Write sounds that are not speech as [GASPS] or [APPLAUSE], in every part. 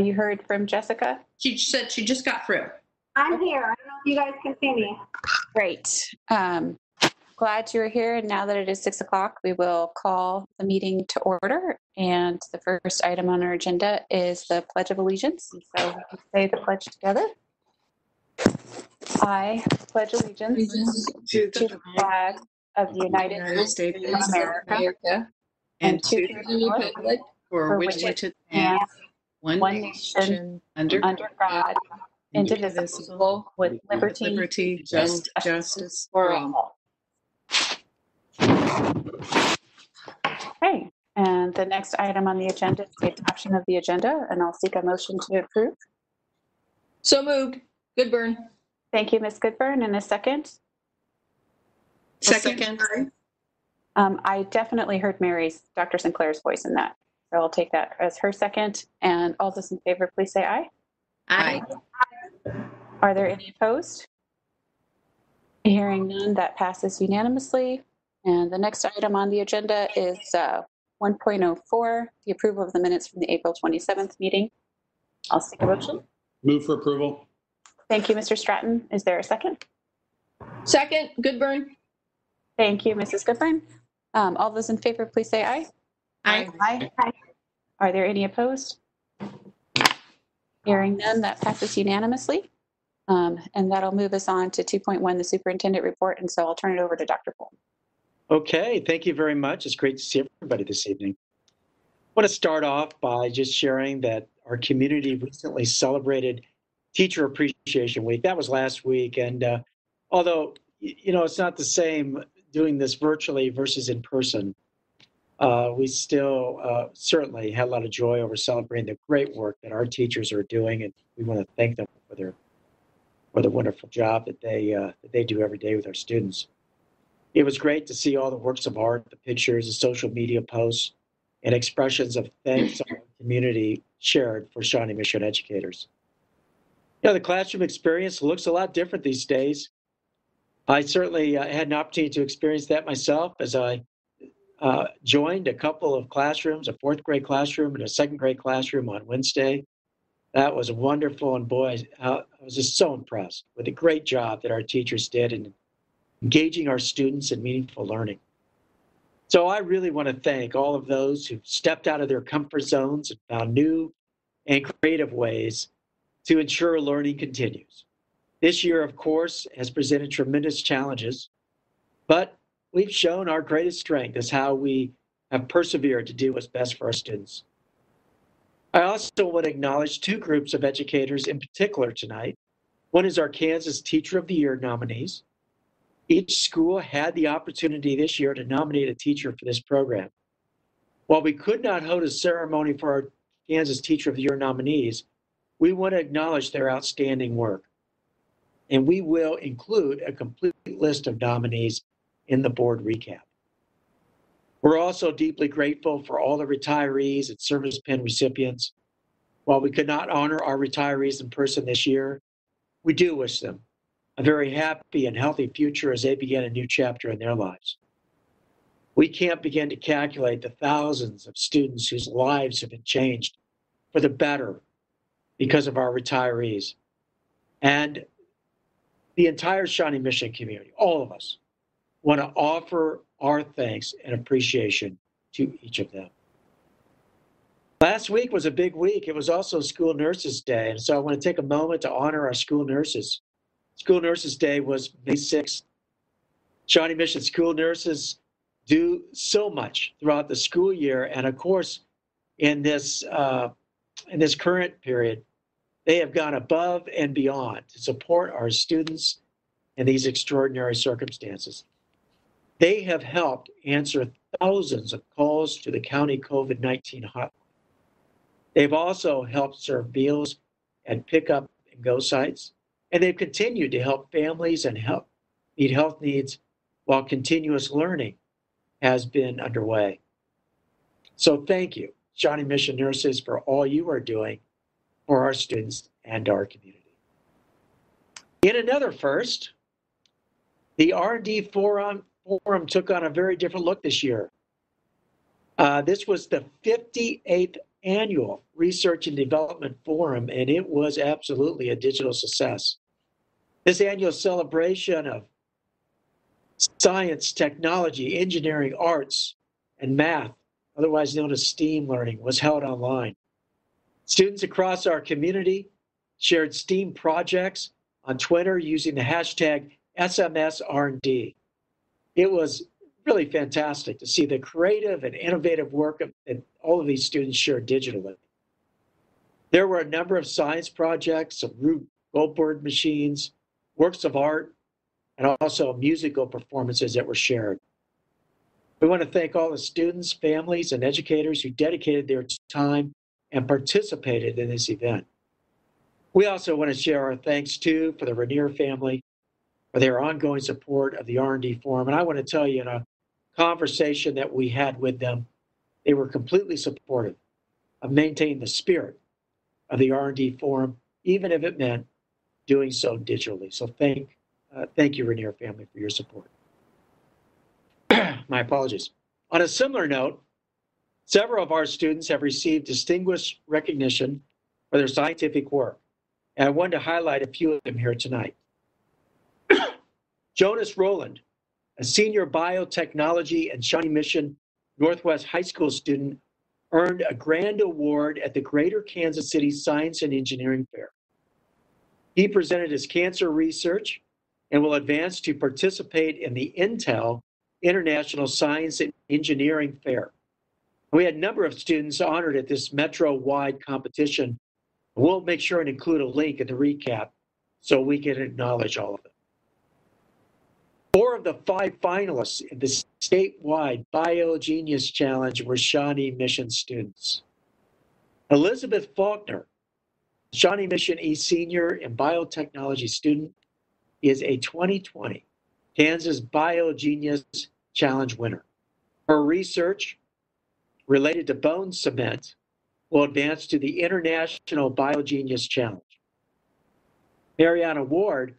Have you heard from Jessica? She said she just got through. I'm here. I don't know if you guys can see me. Great. Um, glad you're here. And now that it is six o'clock, we will call the meeting to order. And the first item on our agenda is the Pledge of Allegiance. And so we can say the pledge together. I pledge allegiance to to the flag of the United States of America and to the republic for which it and stands, one one nation, nation, under under God, indivisible, with liberty liberty, and just justice for for all. all. Okay, and the next item on the agenda is the adoption of the agenda, and I'll seek a motion to approve. So moved. Goodburn. Thank you, Ms. Goodburn, and a second. Second. Um, I definitely heard Mary's, Dr. Sinclair's voice in that, so I'll take that as her second. And all those in favor, please say aye. Aye. Are there any opposed? Hearing none, that passes unanimously. And the next item on the agenda is uh, 1.04, the approval of the minutes from the April 27th meeting. I'll seek a motion. Move for approval. Thank you, Mr. Stratton. Is there a second? Second. Goodburn. Thank you, Mrs. Goodburn. Um, All those in favor, please say aye. Aye. Aye. Aye. Are there any opposed? Hearing none, that passes unanimously. Um, And that'll move us on to 2.1, the superintendent report. And so I'll turn it over to Dr. Poole. Okay, thank you very much. It's great to see everybody this evening. I want to start off by just sharing that our community recently celebrated Teacher Appreciation Week. That was last week. And uh, although, you know, it's not the same doing this virtually versus in person, uh, we still uh, certainly had a lot of joy over celebrating the great work that our teachers are doing. And we want to thank them for their for the wonderful job that they uh, that they do every day with our students. It was great to see all the works of art, the pictures, the social media posts, and expressions of thanks our community shared for Shawnee Mission educators. You know, the classroom experience looks a lot different these days. I certainly uh, had an opportunity to experience that myself as I uh, joined a couple of classrooms, a fourth grade classroom and a second grade classroom on Wednesday. That was wonderful, and boy, I I was just so impressed with the great job that our teachers did in engaging our students in meaningful learning. So I really want to thank all of those who stepped out of their comfort zones and found new and creative ways to ensure learning continues. This year, of course, has presented tremendous challenges, but we've shown our greatest strength is how we have persevered to do what's best for our students. I also want to acknowledge two groups of educators in particular tonight. One is our Kansas Teacher of the Year nominees. Each school had the opportunity this year to nominate a teacher for this program. While we could not hold a ceremony for our Kansas Teacher of the Year nominees, we want to acknowledge their outstanding work. And we will include a complete list of nominees in the board recap. We're also deeply grateful for all the retirees and service pin recipients. While we could not honor our retirees in person this year, we do wish them a very happy and healthy future as they begin a new chapter in their lives. We can't begin to calculate the thousands of students whose lives have been changed for the better because of our retirees. And the entire Shawnee Mission community, all of us, want to offer our thanks and appreciation to each of them. Last week was a big week. It was also School Nurses Day. And so I want to take a moment to honor our school nurses. School Nurses Day was May 6th. Shawnee Mission school nurses do so much throughout the school year. And of course, in this, uh, in this current period, they have gone above and beyond to support our students in these extraordinary circumstances. They have helped answer thousands of calls to the county COVID 19 hotline. They've also helped serve meals at pickup and go sites, and they've continued to help families and help meet health needs while continuous learning has been underway. So, thank you, Shawnee Mission nurses, for all you are doing for our students and our community. In another first, the R&D Forum, Forum took on a very different look this year. Uh, this was the 58th annual Research and Development Forum, and it was absolutely a digital success. This annual celebration of science, technology, engineering, arts, and math, otherwise known as STEAM learning, was held online. Students across our community shared STEAM projects on Twitter using the hashtag SMSRD. It was really fantastic to see the creative and innovative work of, that all of these students shared digitally. There were a number of science projects, some Rube Goldberg machines, works of art, and also musical performances that were shared. We want to thank all the students, families, and educators who dedicated their time and participated in this event. We also want to share our thanks too for the Rainier family their ongoing support of the R&D Forum. And I want to tell you in a conversation that we had with them, they were completely supportive of maintaining the spirit of the R&D Forum, even if it meant doing so digitally. So thank, uh, thank you, Rainier family, for your support. [CLEARS THROAT] My apologies. On a similar note, several of our students have received distinguished recognition for their scientific work. And I wanted to highlight a few of them here tonight. Jonas Rowland, a senior biotechnology and Shawnee Mission Northwest High School student, earned a grand award at the Greater Kansas City Science and Engineering Fair. He presented his cancer research and will advance to participate in the Intel International Science and Engineering Fair. We had a number of students honored at this metro wide competition. We'll make sure and include a link in the recap so we can acknowledge all of them. Four of the five finalists in the statewide BioGenius Challenge were Shawnee Mission students. Elizabeth Faulkner, Shawnee Mission East senior and biotechnology student, is a 2020 Kansas BioGenius Challenge winner. Her research related to bone cement will advance to the International BioGenius Challenge. Mariana Ward,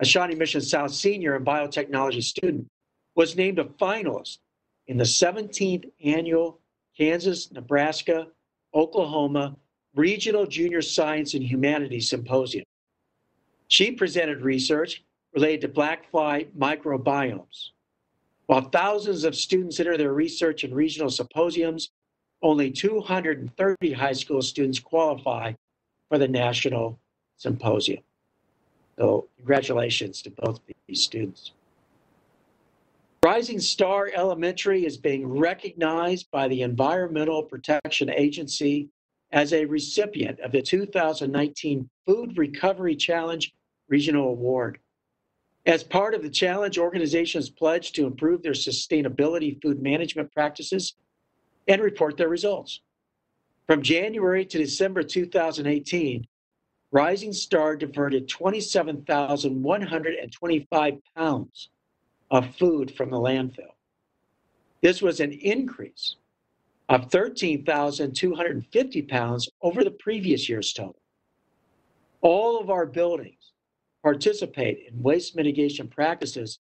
a Shawnee Mission South senior and biotechnology student, was named a finalist in the 17th annual Kansas, Nebraska, Oklahoma Regional Junior Science and Humanities Symposium. She presented research related to black fly microbiomes. While thousands of students enter their research in regional symposiums, only 230 high school students qualify for the national symposium. So, congratulations to both these students. Rising Star Elementary is being recognized by the Environmental Protection Agency as a recipient of the 2019 Food Recovery Challenge Regional Award. As part of the challenge, organizations pledge to improve their sustainability food management practices and report their results. From January to December 2018, Rising Star diverted 27,125 pounds of food from the landfill. This was an increase of 13,250 pounds over the previous year's total. All of our buildings participate in waste mitigation practices,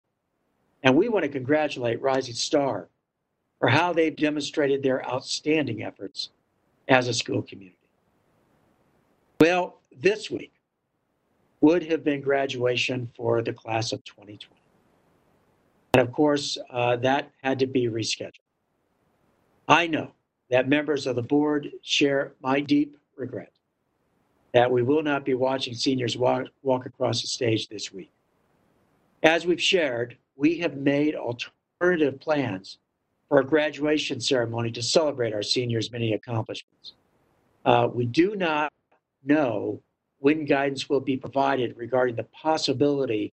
and we want to congratulate Rising Star for how they've demonstrated their outstanding efforts as a school community. Well, this week would have been graduation for the class of 2020. And of course, uh, that had to be rescheduled. I know that members of the board share my deep regret that we will not be watching seniors walk, walk across the stage this week. As we've shared, we have made alternative plans for a graduation ceremony to celebrate our seniors' many accomplishments. Uh, we do not know when guidance will be provided regarding the possibility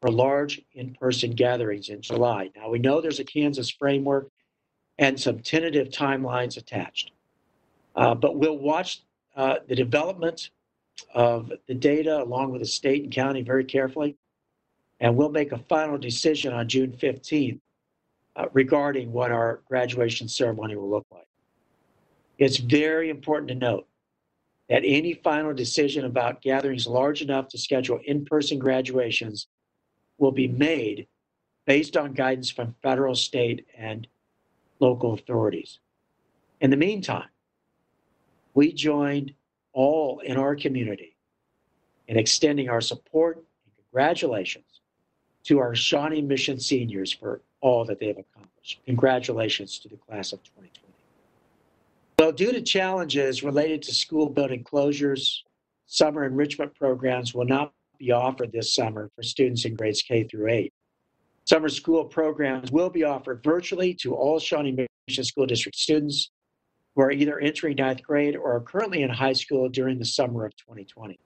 for large in person gatherings in July. Now, we know there's a Kansas framework and some tentative timelines attached. Uh, but we'll watch uh, the development of the data along with the state and county very carefully, and we'll make a final decision on June 15th uh, regarding what our graduation ceremony will look like. It's very important to note that any final decision about gatherings large enough to schedule in person graduations will be made based on guidance from federal, state, and local authorities. In the meantime, we joined all in our community in extending our support and congratulations to our Shawnee Mission seniors for all that they have accomplished. Congratulations to the class of 2020. Due to challenges related to school building closures, summer enrichment programs will not be offered this summer for students in grades K through 8. Summer school programs will be offered virtually to all Shawnee Mission School District students who are either entering ninth grade or are currently in high school during the summer of 2020.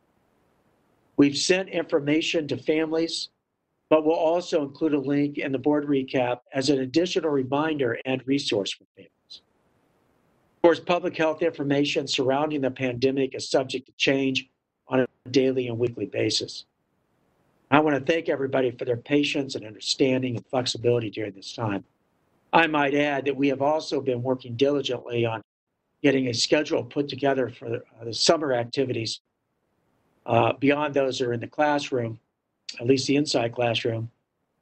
We've sent information to families, but we'll also include a link in the board recap as an additional reminder and resource for families. Of course, public health information surrounding the pandemic is subject to change on a daily and weekly basis. I want to thank everybody for their patience and understanding and flexibility during this time. I might add that we have also been working diligently on getting a schedule put together for uh, the summer activities uh, beyond those that are in the classroom, at least the inside classroom.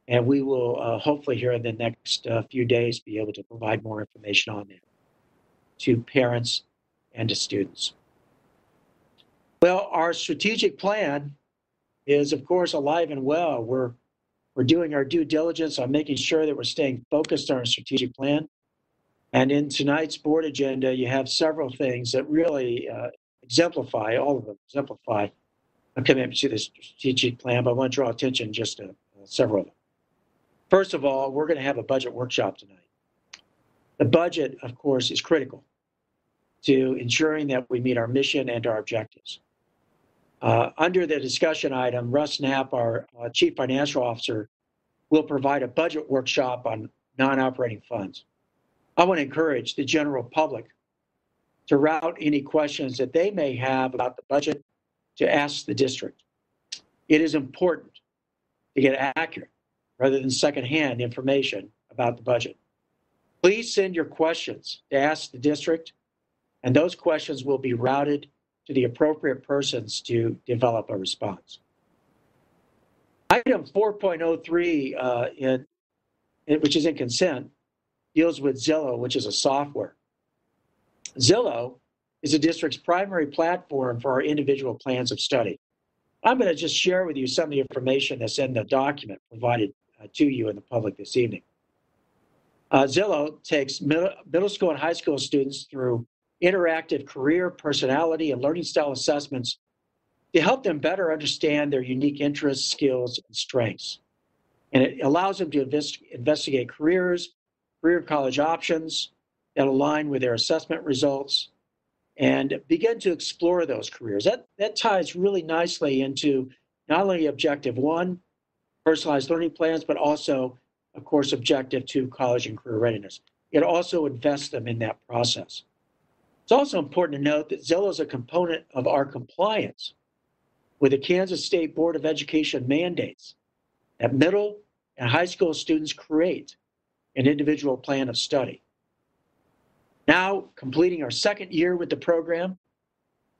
And we will uh, hopefully here in the next uh, few days be able to provide more information on that to parents and to students. Well, our strategic plan is, of course, alive and well. We're we're doing our due diligence on making sure that we're staying focused on our strategic plan. And in tonight's board agenda, you have several things that really uh, exemplify, all of them exemplify a commitment to the strategic plan, but I want to draw attention just to uh, several of them. First of all, we're going to have a budget workshop tonight. The budget, of course, is critical to ensuring that we meet our mission and our objectives. Uh, under the discussion item, Russ Knapp, our uh, Chief Financial Officer, will provide a budget workshop on non-operating funds. I want to encourage the general public to route any questions that they may have about the budget to ask the district. It is important to get accurate rather than secondhand information about the budget. Please send your questions to ask the district, and those questions will be routed to the appropriate persons to develop a response. Item 4.03, uh, in, in, which is in consent, deals with Xello, which is a software. Xello is the district's primary platform for our individual plans of study. I'm going to just share with you some of the information that's in the document provided uh, to you in the public this evening. Uh, Xello takes middle, middle school and high school students through interactive career, personality, and learning style assessments to help them better understand their unique interests, skills, and strengths. And it allows them to invest, investigate careers, career college options that align with their assessment results, and begin to explore those careers. That, that ties really nicely into not only objective one, personalized learning plans, but also, of course, objective two, college and career readiness. It also invests them in that process. It's also important to note that Xello is a component of our compliance with the Kansas State Board of Education mandates that middle and high school students create an individual plan of study. Now, completing our second year with the program,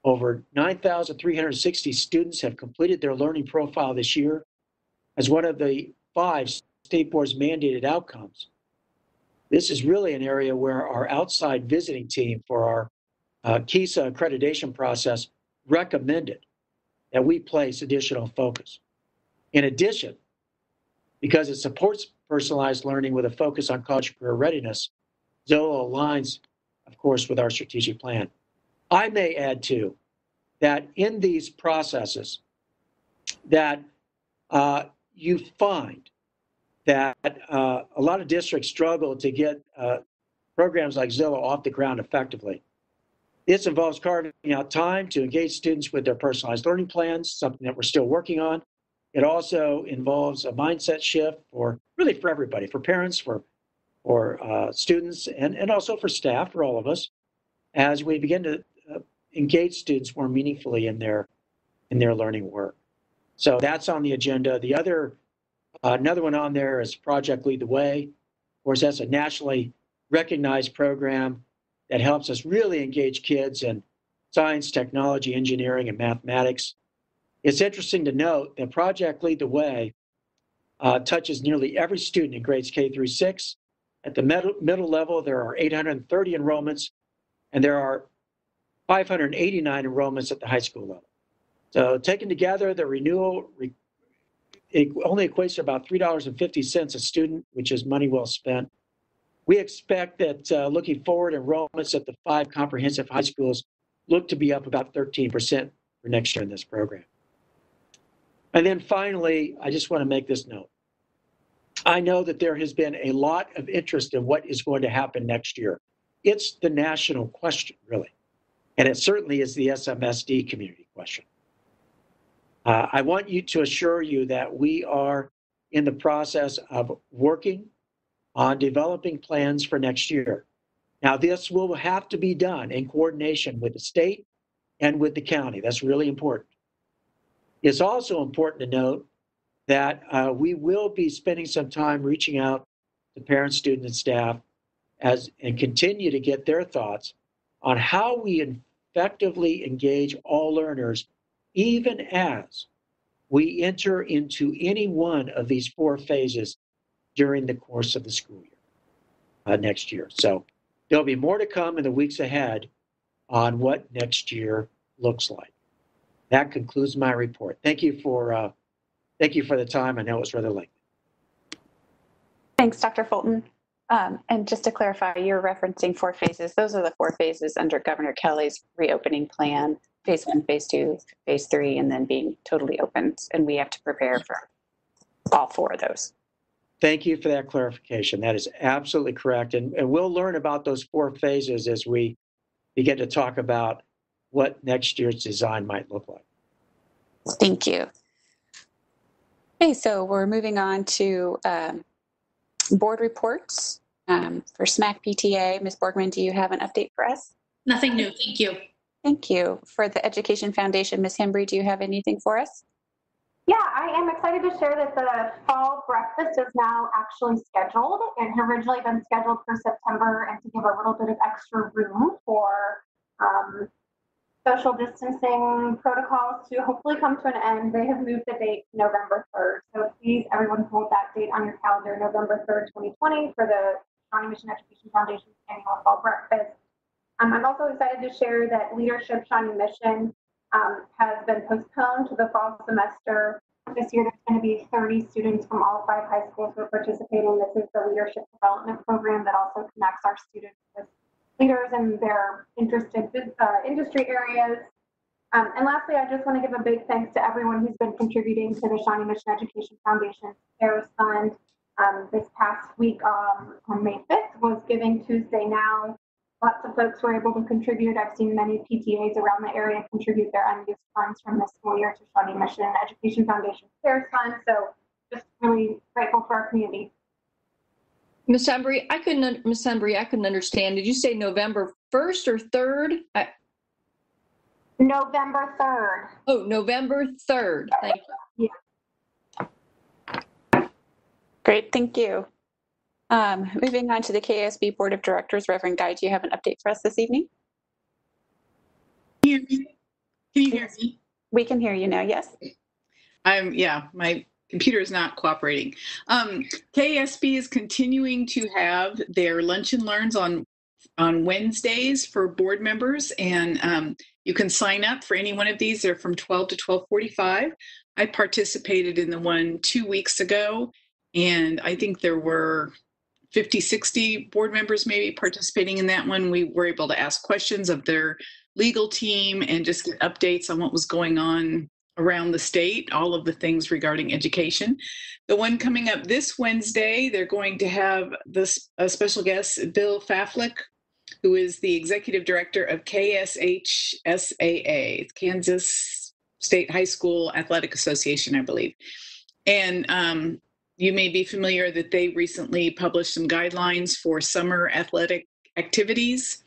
over 9,360 students have completed their learning profile this year as one of the five state boards mandated outcomes. This is really an area where our outside visiting team for our uh, KESA accreditation process recommended that we place additional focus. In addition, because it supports personalized learning with a focus on college career readiness, Xello aligns, of course, with our strategic plan. I may add too that in these processes, that uh, you find that uh, a lot of districts struggle to get uh, programs like Xello off the ground effectively. This involves carving out time to engage students with their personalized learning plans, something that we're still working on. It also involves a mindset shift for really for everybody, for parents, for for uh, students, and, and also for staff, for all of us, as we begin to uh, engage students more meaningfully in their in their learning work. So that's on the agenda. The other uh, another one on there is Project Lead the Way. Of course, that's a nationally recognized program that helps us really engage kids in science, technology, engineering, and mathematics. It's interesting to note that Project Lead the Way uh, touches nearly every student in grades K through six. At the middle, middle level, there are 830 enrollments, and there are 589 enrollments at the high school level. So taken together, the renewal re- only equates to about $3.50 a student, which is money well spent. We expect that uh, looking forward, enrollments at the five comprehensive high schools look to be up about 13% for next year in this program. And then finally, I just want to make this note. I know that there has been a lot of interest in what is going to happen next year. It's the national question, really. And it certainly is the SMSD community question. Uh, I want you to assure you that we are in the process of working on developing plans for next year. Now, this will have to be done in coordination with the state and with the county. That's really important. It's also important to note that uh, we will be spending some time reaching out to parents, students, and staff as and continue to get their thoughts on how we effectively engage all learners, even as we enter into any one of these four phases during the course of the school year uh, next year. So there'll be more to come in the weeks ahead on what next year looks like. That concludes my report. Thank you for uh, thank you for the time. I know it was rather late. Thanks, Dr. Fulton. Um, and just to clarify, you're referencing four phases. Those are the four phases under Governor Kelly's reopening plan phase one, phase two, phase three, and then being totally open. And we have to prepare for all four of those. Thank you for that clarification. That is absolutely correct. And, and we'll learn about those four phases as we begin to talk about what next year's design might look like. Thank you. Okay, so we're moving on to um, board reports. Um, for SMAC PTA, Ms. Borgman, do you have an update for us? Nothing new. Thank you. Thank you. For the Education Foundation, Ms. Hembree, do you have anything for us? Yeah, I am excited to share that the fall breakfast is now actually scheduled. It had originally been scheduled for September, and to give a little bit of extra room for um, social distancing protocols to hopefully come to an end, they have moved the date to November 3rd. So please, everyone hold that date on your calendar, November 3rd, 2020, for the Shawnee Mission Education Foundation's annual fall breakfast. Um, I'm also excited to share that Leadership Shawnee Mission um, has been postponed to the fall semester. This year, there's going to be 30 students from all five high schools who are participating. This is the leadership development program that also connects our students with leaders in their interested uh, industry areas. Um, and lastly, I just want to give a big thanks to everyone who's been contributing to the Shawnee Mission Education Foundation CARES Fund. Um, this past week um, on May 5th was Giving Tuesday Now. Lots of folks were able to contribute. I've seen many PTAs around the area contribute their unused funds from this school year to Shawnee Mission Education Foundation CARES Fund. So just really grateful for our community. Miss Embry, I couldn't, Miss Embry, I couldn't understand. Did you say November 1st or 3rd? I, November 3rd. oh, November 3rd. Thank you. Great, thank you. Um, moving on to the KASB Board of Directors, Reverend Guy, do you have an update for us this evening? Can you hear me? Can you hear me? We can hear you now, yes. I'm, yeah, my computer is not cooperating. Um, KASB is continuing to have their lunch and learns on on Wednesdays for board members, and um, you can sign up for any one of these. They're from 12 to 12:45. I participated in the one two weeks ago, and I think there were 50, 60 board members maybe participating in that one. We were able to ask questions of their legal team and just get updates on what was going on around the state, all of the things regarding education. The one coming up this Wednesday, they're going to have this a special guest, Bill Faflick, who is the executive director of KSHSAA, Kansas State High School Athletic Association, I believe. And um, you may be familiar that they recently published some guidelines for summer athletic activities.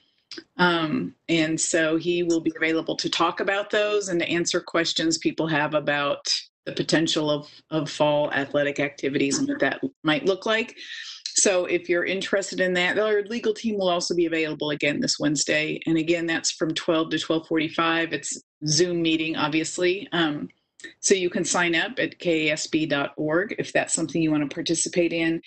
Um, and so he will be available to talk about those and to answer questions people have about the potential of, of fall athletic activities and what that might look like. So if you're interested in that, our legal team will also be available again this Wednesday. And again, that's from 12 to 1245. It's Zoom meeting, obviously. Um, so you can sign up at kasb.org if that's something you want to participate in.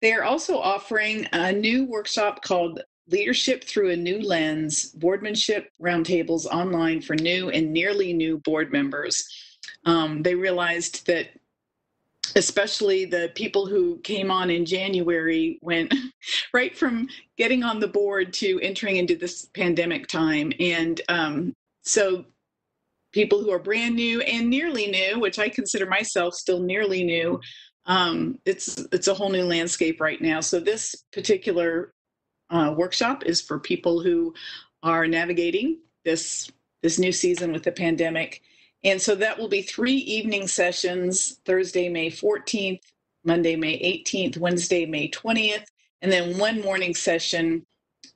They are also offering a new workshop called Leadership Through a New Lens Boardmanship Roundtables online for new and nearly new board members. Um, they realized that especially the people who came on in January went [LAUGHS] right from getting on the board to entering into this pandemic time. And um, so people who are brand new and nearly new, which I consider myself still nearly new, um, it's it's a whole new landscape right now. So this particular uh, workshop is for people who are navigating this this new season with the pandemic and so that will be three evening sessions Thursday, May 14th, Monday, May 18th, Wednesday, May 20th, and then one morning session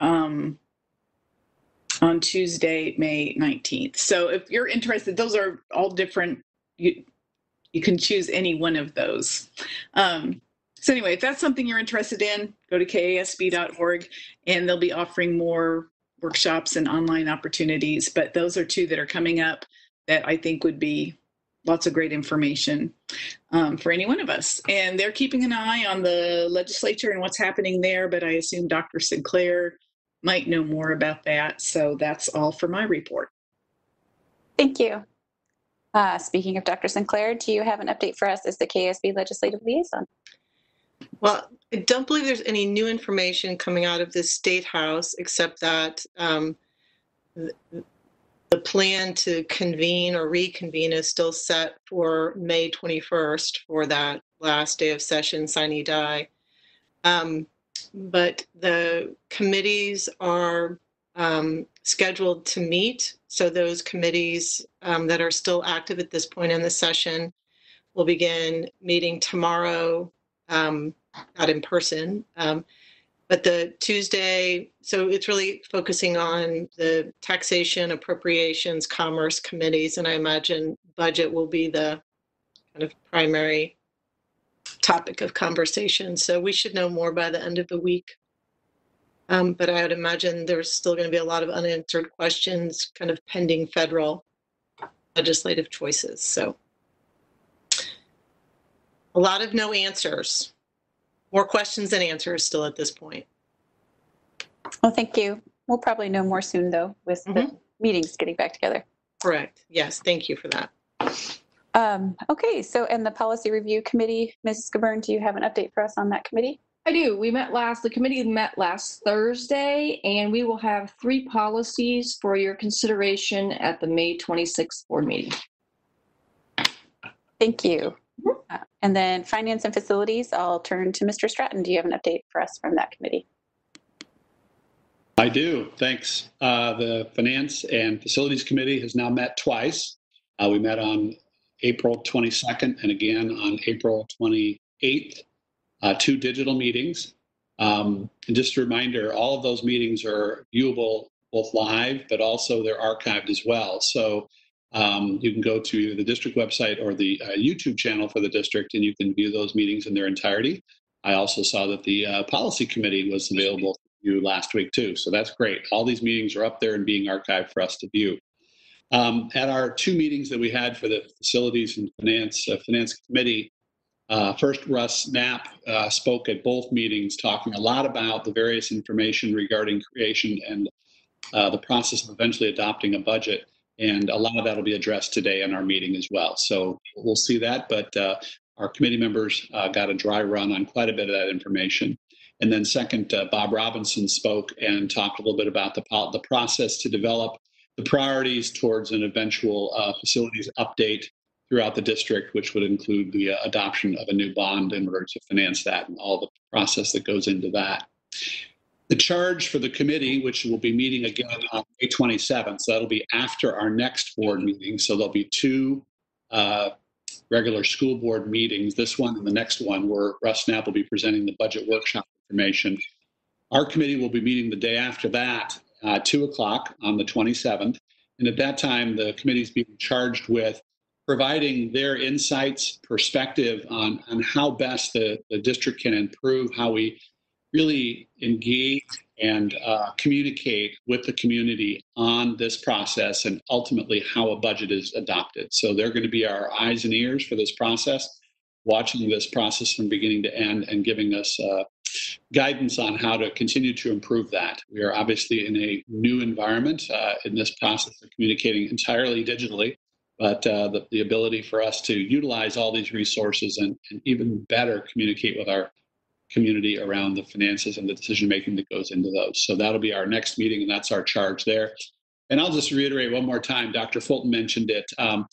um, on Tuesday, May 19th. So if you're interested, those are all different. You, you can choose any one of those. Um, so anyway, if that's something you're interested in, go to kasb.org and they'll be offering more workshops and online opportunities. But those are two that are coming up that I think would be lots of great information um, for any one of us. And they're keeping an eye on the legislature and what's happening there, but I assume Dr. Sinclair might know more about that. So that's all for my report. Thank you. Uh, speaking of Dr. Sinclair, do you have an update for us as the KASB legislative liaison? Well, I don't believe there's any new information coming out of this state house except that um, the plan to convene or reconvene is still set for May 21st for that last day of session, sine die. Um, but the committees are um, scheduled to meet. So those committees um, that are still active at this point in the session will begin meeting tomorrow, um, not in person, um, but the Tuesday, so it's really focusing on the taxation, appropriations, commerce committees, and I imagine budget will be the kind of primary topic of conversation. So we should know more by the end of the week. Um, but I would imagine there's still going to be a lot of unanswered questions, kind of pending federal legislative choices. So a lot of no answers more questions than answers still at this point. Well, thank you. We'll probably know more soon, though, with the Mhm. meetings getting back together. Correct. Yes. Thank you for that. Um, okay, so and the policy review committee, Mrs. Coburn, do you have an update for us on that committee? I do. We met last, the committee met last Thursday, and we will have three policies for your consideration at the May 26th board meeting. Thank you. Uh, and then finance and facilities, I'll turn to Mr. Stratton. Do you have an update for us from that committee? I do. Thanks. Uh, the Finance and Facilities Committee has now met twice. Uh, we met on April 22nd and again on April 28th, uh, two digital meetings. Um, and just a reminder, all of those meetings are viewable both live, but also they're archived as well. So um, you can go to either the district website or the uh, YouTube channel for the district, and you can view those meetings in their entirety. I also saw that the uh, policy committee was available to you last week too, so that's great. All these meetings are up there and being archived for us to view. Um, at our two meetings that we had for the facilities and finance uh, finance committee, uh, first Russ Knapp uh, spoke at both meetings, talking a lot about the various information regarding creation and uh, the process of eventually adopting a budget. And a lot of that will be addressed today in our meeting as well. So we'll see that. But uh, our committee members uh, got a dry run on quite a bit of that information. And then, second, Bob Robinson spoke and talked a little bit about the, the process to develop the priorities towards an eventual uh, facilities update throughout the district, which would include the uh, adoption of a new bond in order to finance that and all the process that goes into that. The charge for the committee, which will be meeting again on May 27th, so that'll be after our next board meeting. So there'll be two uh, regular school board meetings, this one and the next one, where Russ Knapp will be presenting the budget workshop information. Our committee will be meeting the day after that, uh, 2 o'clock on the 27th. And at that time, the committee is being charged with providing their insights, perspective on, on how best the, the district can improve how we really engage and uh, communicate with the community on this process and ultimately how a budget is adopted. So they're going to be our eyes and ears for this process, watching this process from beginning to end and giving us uh, guidance on how to continue to improve that. We are obviously in a new environment uh, in this process of communicating entirely digitally, but uh, the, the ability for us to utilize all these resources and, and even better communicate with our community around the finances and the decision making that goes into those. So that'll be our next meeting, and that's our charge there. And I'll just reiterate one more time. Dr. Fulton mentioned it. Um,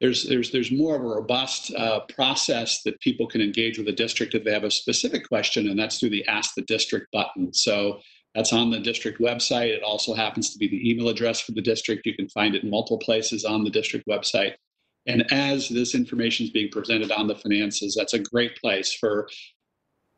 there's there's there's more of a robust uh, process that people can engage with the district if they have a specific question, and that's through the Ask the District button. So that's on the district website. It also happens to be the email address for the district. You can find it in multiple places on the district website. And as this information is being presented on the finances, that's a great place for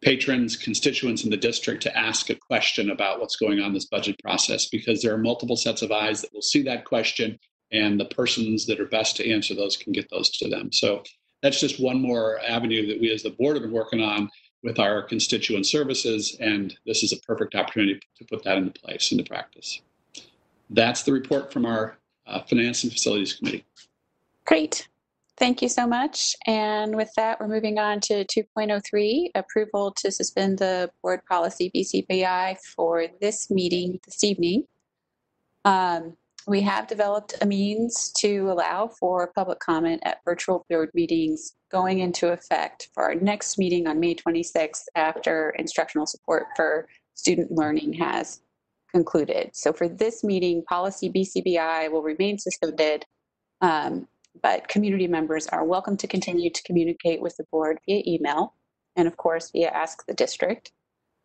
patrons, constituents in the district to ask a question about what's going on in this budget process because there are multiple sets of eyes that will see that question and the persons that are best to answer those can get those to them. So that's just one more avenue that we as the board have been working on with our constituent services, and this is a perfect opportunity to put that into place, into practice. That's the report from our uh, Finance and Facilities Committee. Great. Thank you so much. And with that, we're moving on to 2.03, approval to suspend the board policy BCBI for this meeting this evening. Um, we have developed a means to allow for public comment at virtual board meetings going into effect for our next meeting on May 26th after instructional support for student learning has concluded. So for this meeting, policy BCBI will remain suspended, um, but community members are welcome to continue to communicate with the board via email and of course via Ask the District.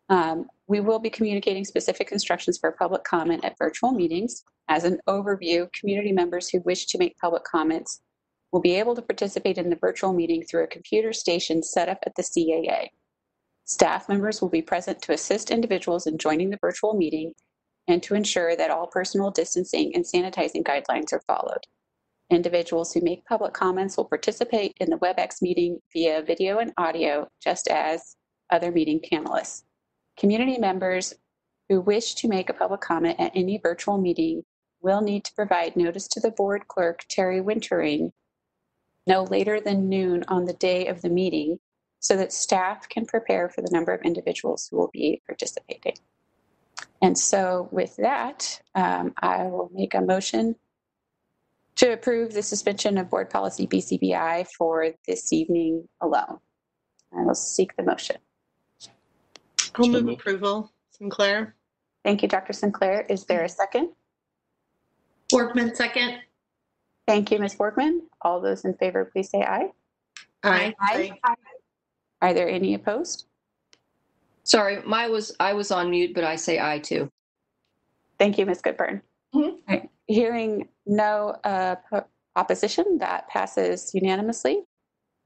Um, we will be communicating specific instructions for public comment at virtual meetings. As an overview, community members who wish to make public comments will be able to participate in the virtual meeting through a computer station set up at the CAA. Staff members will be present to assist individuals in joining the virtual meeting and to ensure that all personal distancing and sanitizing guidelines are followed. Individuals who make public comments will participate in the WebEx meeting via video and audio, just as other meeting panelists. Community members who wish to make a public comment at any virtual meeting will need to provide notice to the board clerk, Terry Wintering, no later than noon on the day of the meeting so that staff can prepare for the number of individuals who will be participating. And so with that, um, I will make a motion to approve the suspension of board policy BCBI for this evening alone. I will seek the motion. I'll So move moved. approval. Sinclair? Thank you, Dr. Sinclair. Is there a second? Workman, second. Thank you, Ms. Workman. All those in favor, please say aye. Aye. Aye. Are there any opposed? Sorry, my was, I was on mute, but I say aye too. Thank you, Ms. Goodburn. Mhm. All right. Hearing no uh, po- opposition, that passes unanimously.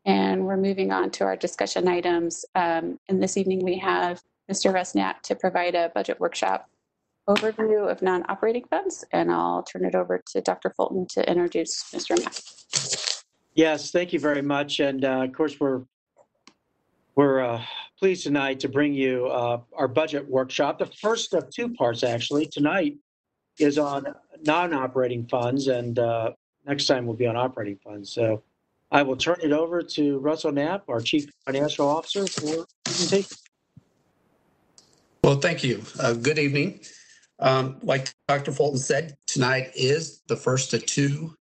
And we're moving on to our discussion items. Um, And this evening, we have Mr. Russ Knapp to provide a budget workshop overview of non-operating funds. And I'll turn it over to Dr. Fulton to introduce Mr. Knapp. Yes, thank you very much. And uh, of course, we're we're uh, pleased tonight to bring you uh, our budget workshop. The first of two parts, actually. Tonight is on non-operating funds, and uh, next time will be on operating funds. So I will turn it over to Russell Knapp, our Chief Financial Officer, for presentation. Well, thank you. Uh, good evening. Um, like Dr. Fulton said, tonight is the first of two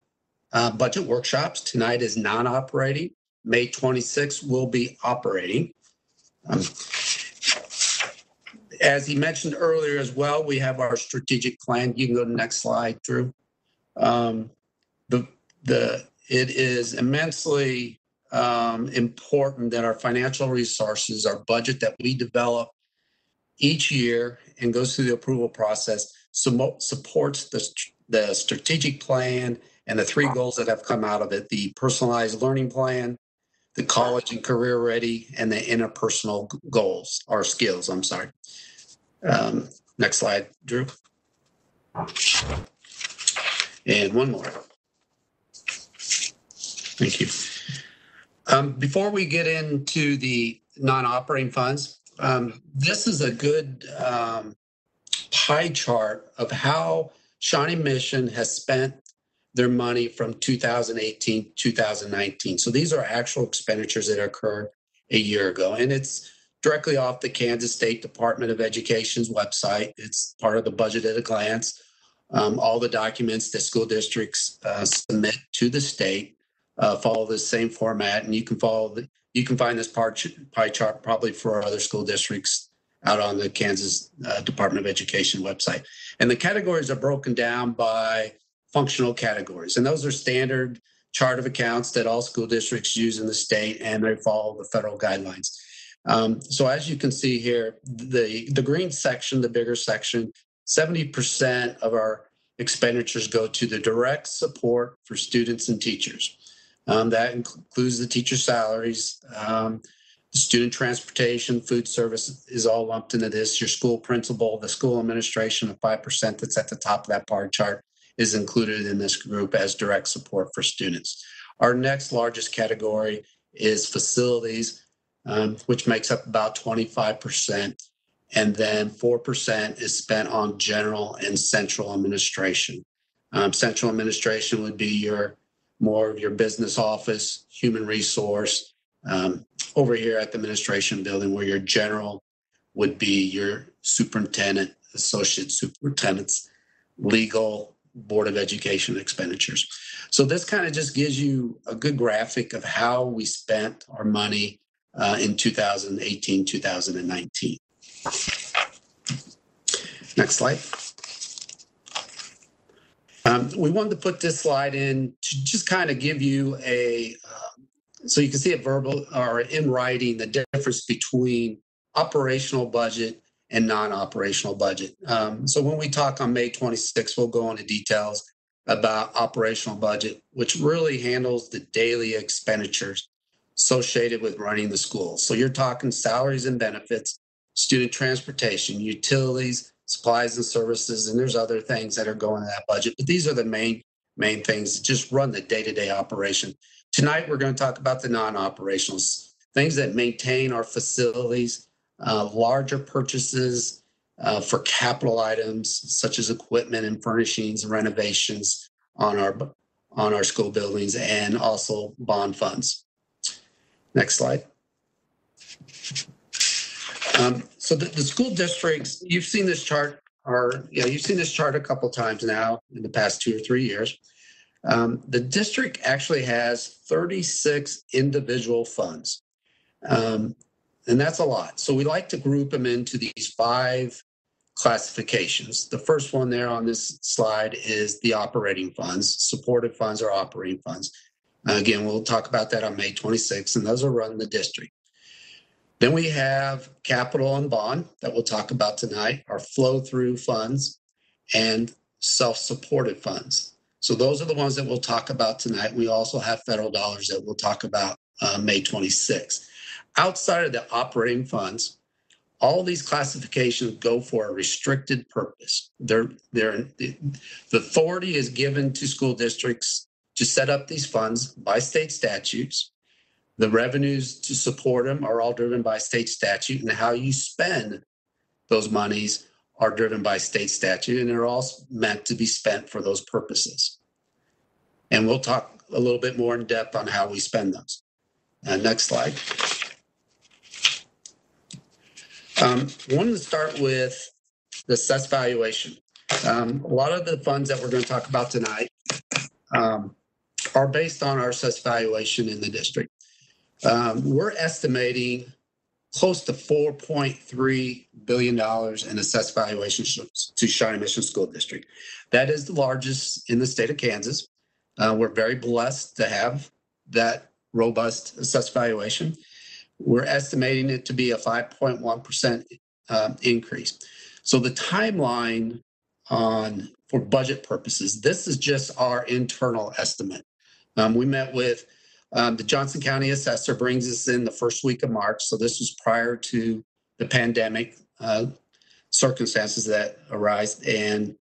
uh, budget workshops. Tonight is non-operating. May 26th will be operating. Um, as he mentioned earlier as well, we have our strategic plan. You can go to the next slide, Drew. Um, the the it is immensely um, important that our financial resources, our budget that we develop each year and goes through the approval process supports the, the strategic plan and the three goals that have come out of it the personalized learning plan the college and career ready and the interpersonal goals or skills i'm sorry. Um, next slide drew. And one more thank you um, before we get into the non-operating funds um, this is a good um, pie chart of how Shawnee Mission has spent their money from 2018 2019. So these are actual expenditures that occurred a year ago, and it's directly off the Kansas State Department of Education's website. It's part of the budget at a glance. Um, all the documents that school districts uh, submit to the state uh, follow the same format, and you can follow the, you can find this pie chart probably for other school districts out on the Kansas uh, Department of Education website. And the categories are broken down by functional categories, and those are standard chart of accounts that all school districts use in the state, and they follow the federal guidelines. Um, so as you can see here, the the green section, the bigger section, 70% of our expenditures go to the direct support for students and teachers. Um, that includes the teacher salaries, um, student transportation, food service is all lumped into this. Your school principal, the school administration of 5% that's at the top of that bar chart is included in this group as direct support for students. Our next largest category is facilities, um, which makes up about 25%. And then 4% is spent on general and central administration. Um, central administration would be your more of your business office, human resource, um, over here at the administration building, where your general would be your superintendent, associate superintendents, legal, board of education expenditures. So this kind of just gives you a good graphic of how we spent our money uh, in 2018, 2019. Next slide. Um, we wanted to put this slide in to just kind of give you a, uh, so you can see it verbal or in writing, the difference between operational budget and non-operational budget. Um, so when we talk on May 26th, we'll go into details about operational budget, which really handles the daily expenditures associated with running the school. So you're talking salaries and benefits, student transportation, utilities, supplies and services, and there's other things that are going in that budget. But these are the main main things just run the day-to-day operation. Tonight we're going to talk about the non-operationals, things that maintain our facilities, uh, larger purchases uh, for capital items such as equipment and furnishings and renovations on our on our school buildings and also bond funds. Next slide. Um, so the, the, school districts, you've seen this chart, or yeah, you've seen this chart a couple times now in the past two or three years. Um, the district actually has 36 individual funds, um, and that's a lot. So we like to group them into these five classifications. The first one there on this slide is the operating funds, supported funds or operating funds. Again, we'll talk about that on May 26th, and those are run the district. Then we have capital and bond that we'll talk about tonight, our flow through funds and self supported funds. So those are the ones that we'll talk about tonight. We also have federal dollars that we'll talk about uh, May 26th. Outside of the operating funds, all these classifications go for a restricted purpose. They're, they're, the authority is given to school districts to set up these funds by state statutes. The revenues to support them are all driven by state statute, and how you spend those monies are driven by state statute, and they're all meant to be spent for those purposes. And we'll talk a little bit more in depth on how we spend those. Uh, next slide. Um, I wanted to start with the assess valuation. Um, a lot of the funds that we're going to talk about tonight um, are based on our assessed valuation in the district. Um, we're estimating close to $4.3 billion in assessed valuations to Shawnee Mission School District. That is the largest in the state of Kansas. Uh, we're very blessed to have that robust assessed valuation. We're estimating it to be a 5.1% uh, increase. So the timeline on for budget purposes, this is just our internal estimate. Um, we met with um, the Johnson County assessor brings us in the first week of March. So this was prior to the pandemic uh, circumstances that arise. And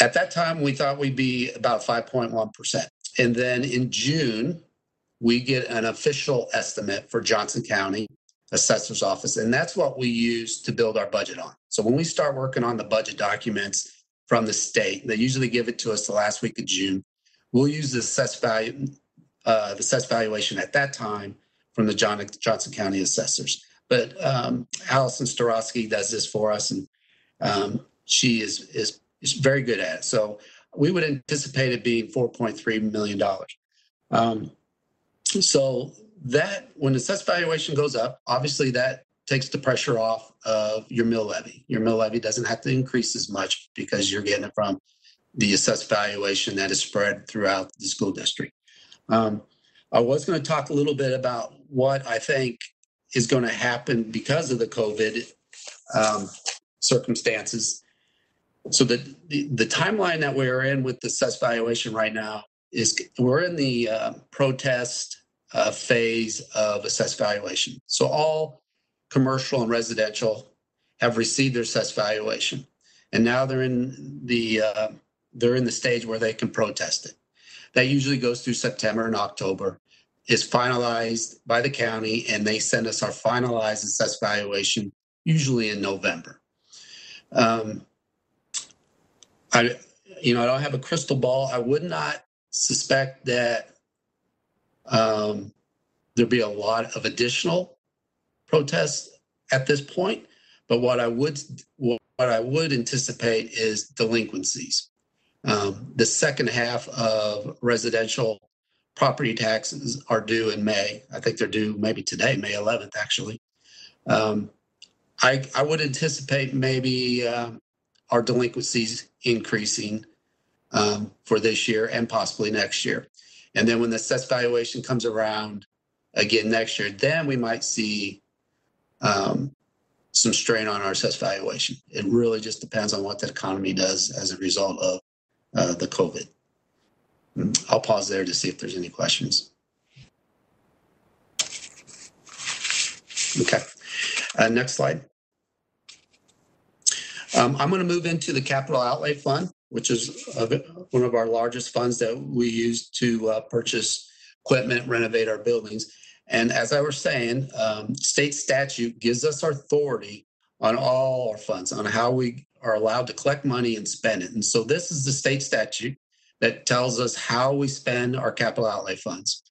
at that time, we thought we'd be about 5.1%. And then in June, we get an official estimate for Johnson County assessor's office. And that's what we use to build our budget on. So when we start working on the budget documents from the state, they usually give it to us the last week of June. We'll use the assessed value uh, the assessed valuation at that time from the John, Johnson County assessors. but um, Allison Starosky does this for us, and um, she is is is very good at it. So we would anticipate it being 4.3 million dollars. Um, so that when the assessed valuation goes up, obviously that takes the pressure off of your mill levy. Your mill levy doesn't have to increase as much because you're getting it from the assessed valuation that is spread throughout the school district. Um, I was going to talk a little bit about what I think is going to happen because of the COVID um, circumstances. So the, the the timeline that we're in with the assessed valuation right now is we're in the uh, protest uh, phase of assessed valuation. So all commercial and residential have received their assessed valuation, and now they're in the uh, they're in the stage where they can protest it. That usually goes through September and October. Is finalized by the county, and they send us our finalized assessed valuation usually in November. Um, I, you know, I don't have a crystal ball. I would not suspect that um, there'd be a lot of additional protests at this point. But what I would what I would anticipate is delinquencies. Um, the second half of residential property taxes are due in May. I think they're due maybe today, May 11th, actually. Um, I, I would anticipate maybe uh, our delinquencies increasing um, for this year and possibly next year. And then when the assessed valuation comes around again next year, then we might see um, some strain on our assessed valuation. It really just depends on what the economy does as a result of uh, the COVID. I'll pause there to see if there's any questions. Okay, uh, next slide. Um, I'm going to move into the capital outlay fund, which is uh, one of our largest funds that we use to uh, purchase equipment, renovate our buildings. And as I was saying, um, state statute gives us authority on all our funds, on how we are allowed to collect money and spend it. And so this is the state statute that tells us how we spend our capital outlay funds.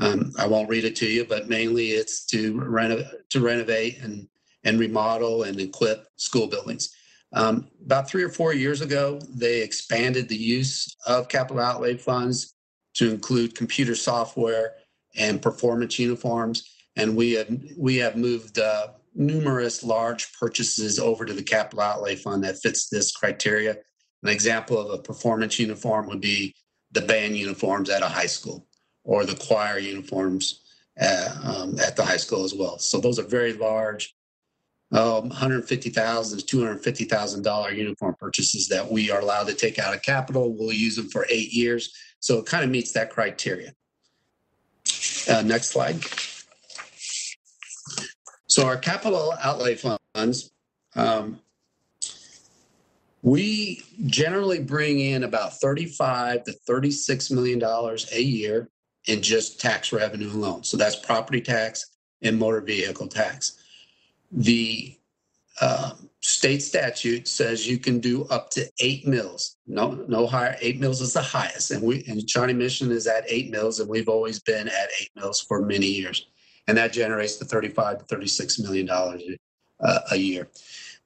Um, I won't read it to you, but mainly it's to to renovate and and remodel and equip school buildings. Um, about three or four years ago, they expanded the use of capital outlay funds to include computer software and performance uniforms, and we have we have moved uh, numerous large purchases over to the capital outlay fund that fits this criteria. An example of a performance uniform would be the band uniforms at a high school or the choir uniforms at, um, at the high school as well. So those are very large, um, 150,000 to 250,000 dollar uniform purchases that we are allowed to take out of capital. We'll use them for eight years, so it kind of meets that criteria. Uh, next slide. So our capital outlay funds, um, we generally bring in about 35 to 36 million dollars a year in just tax revenue alone. So that's property tax and motor vehicle tax. The uh, state statute says you can do up to eight mills. No, no higher. Eight mills is the highest, and we and Shawnee Mission is at eight mills, and we've always been at eight mills for many years, and that generates the thirty-five to thirty-six million dollars uh, a year.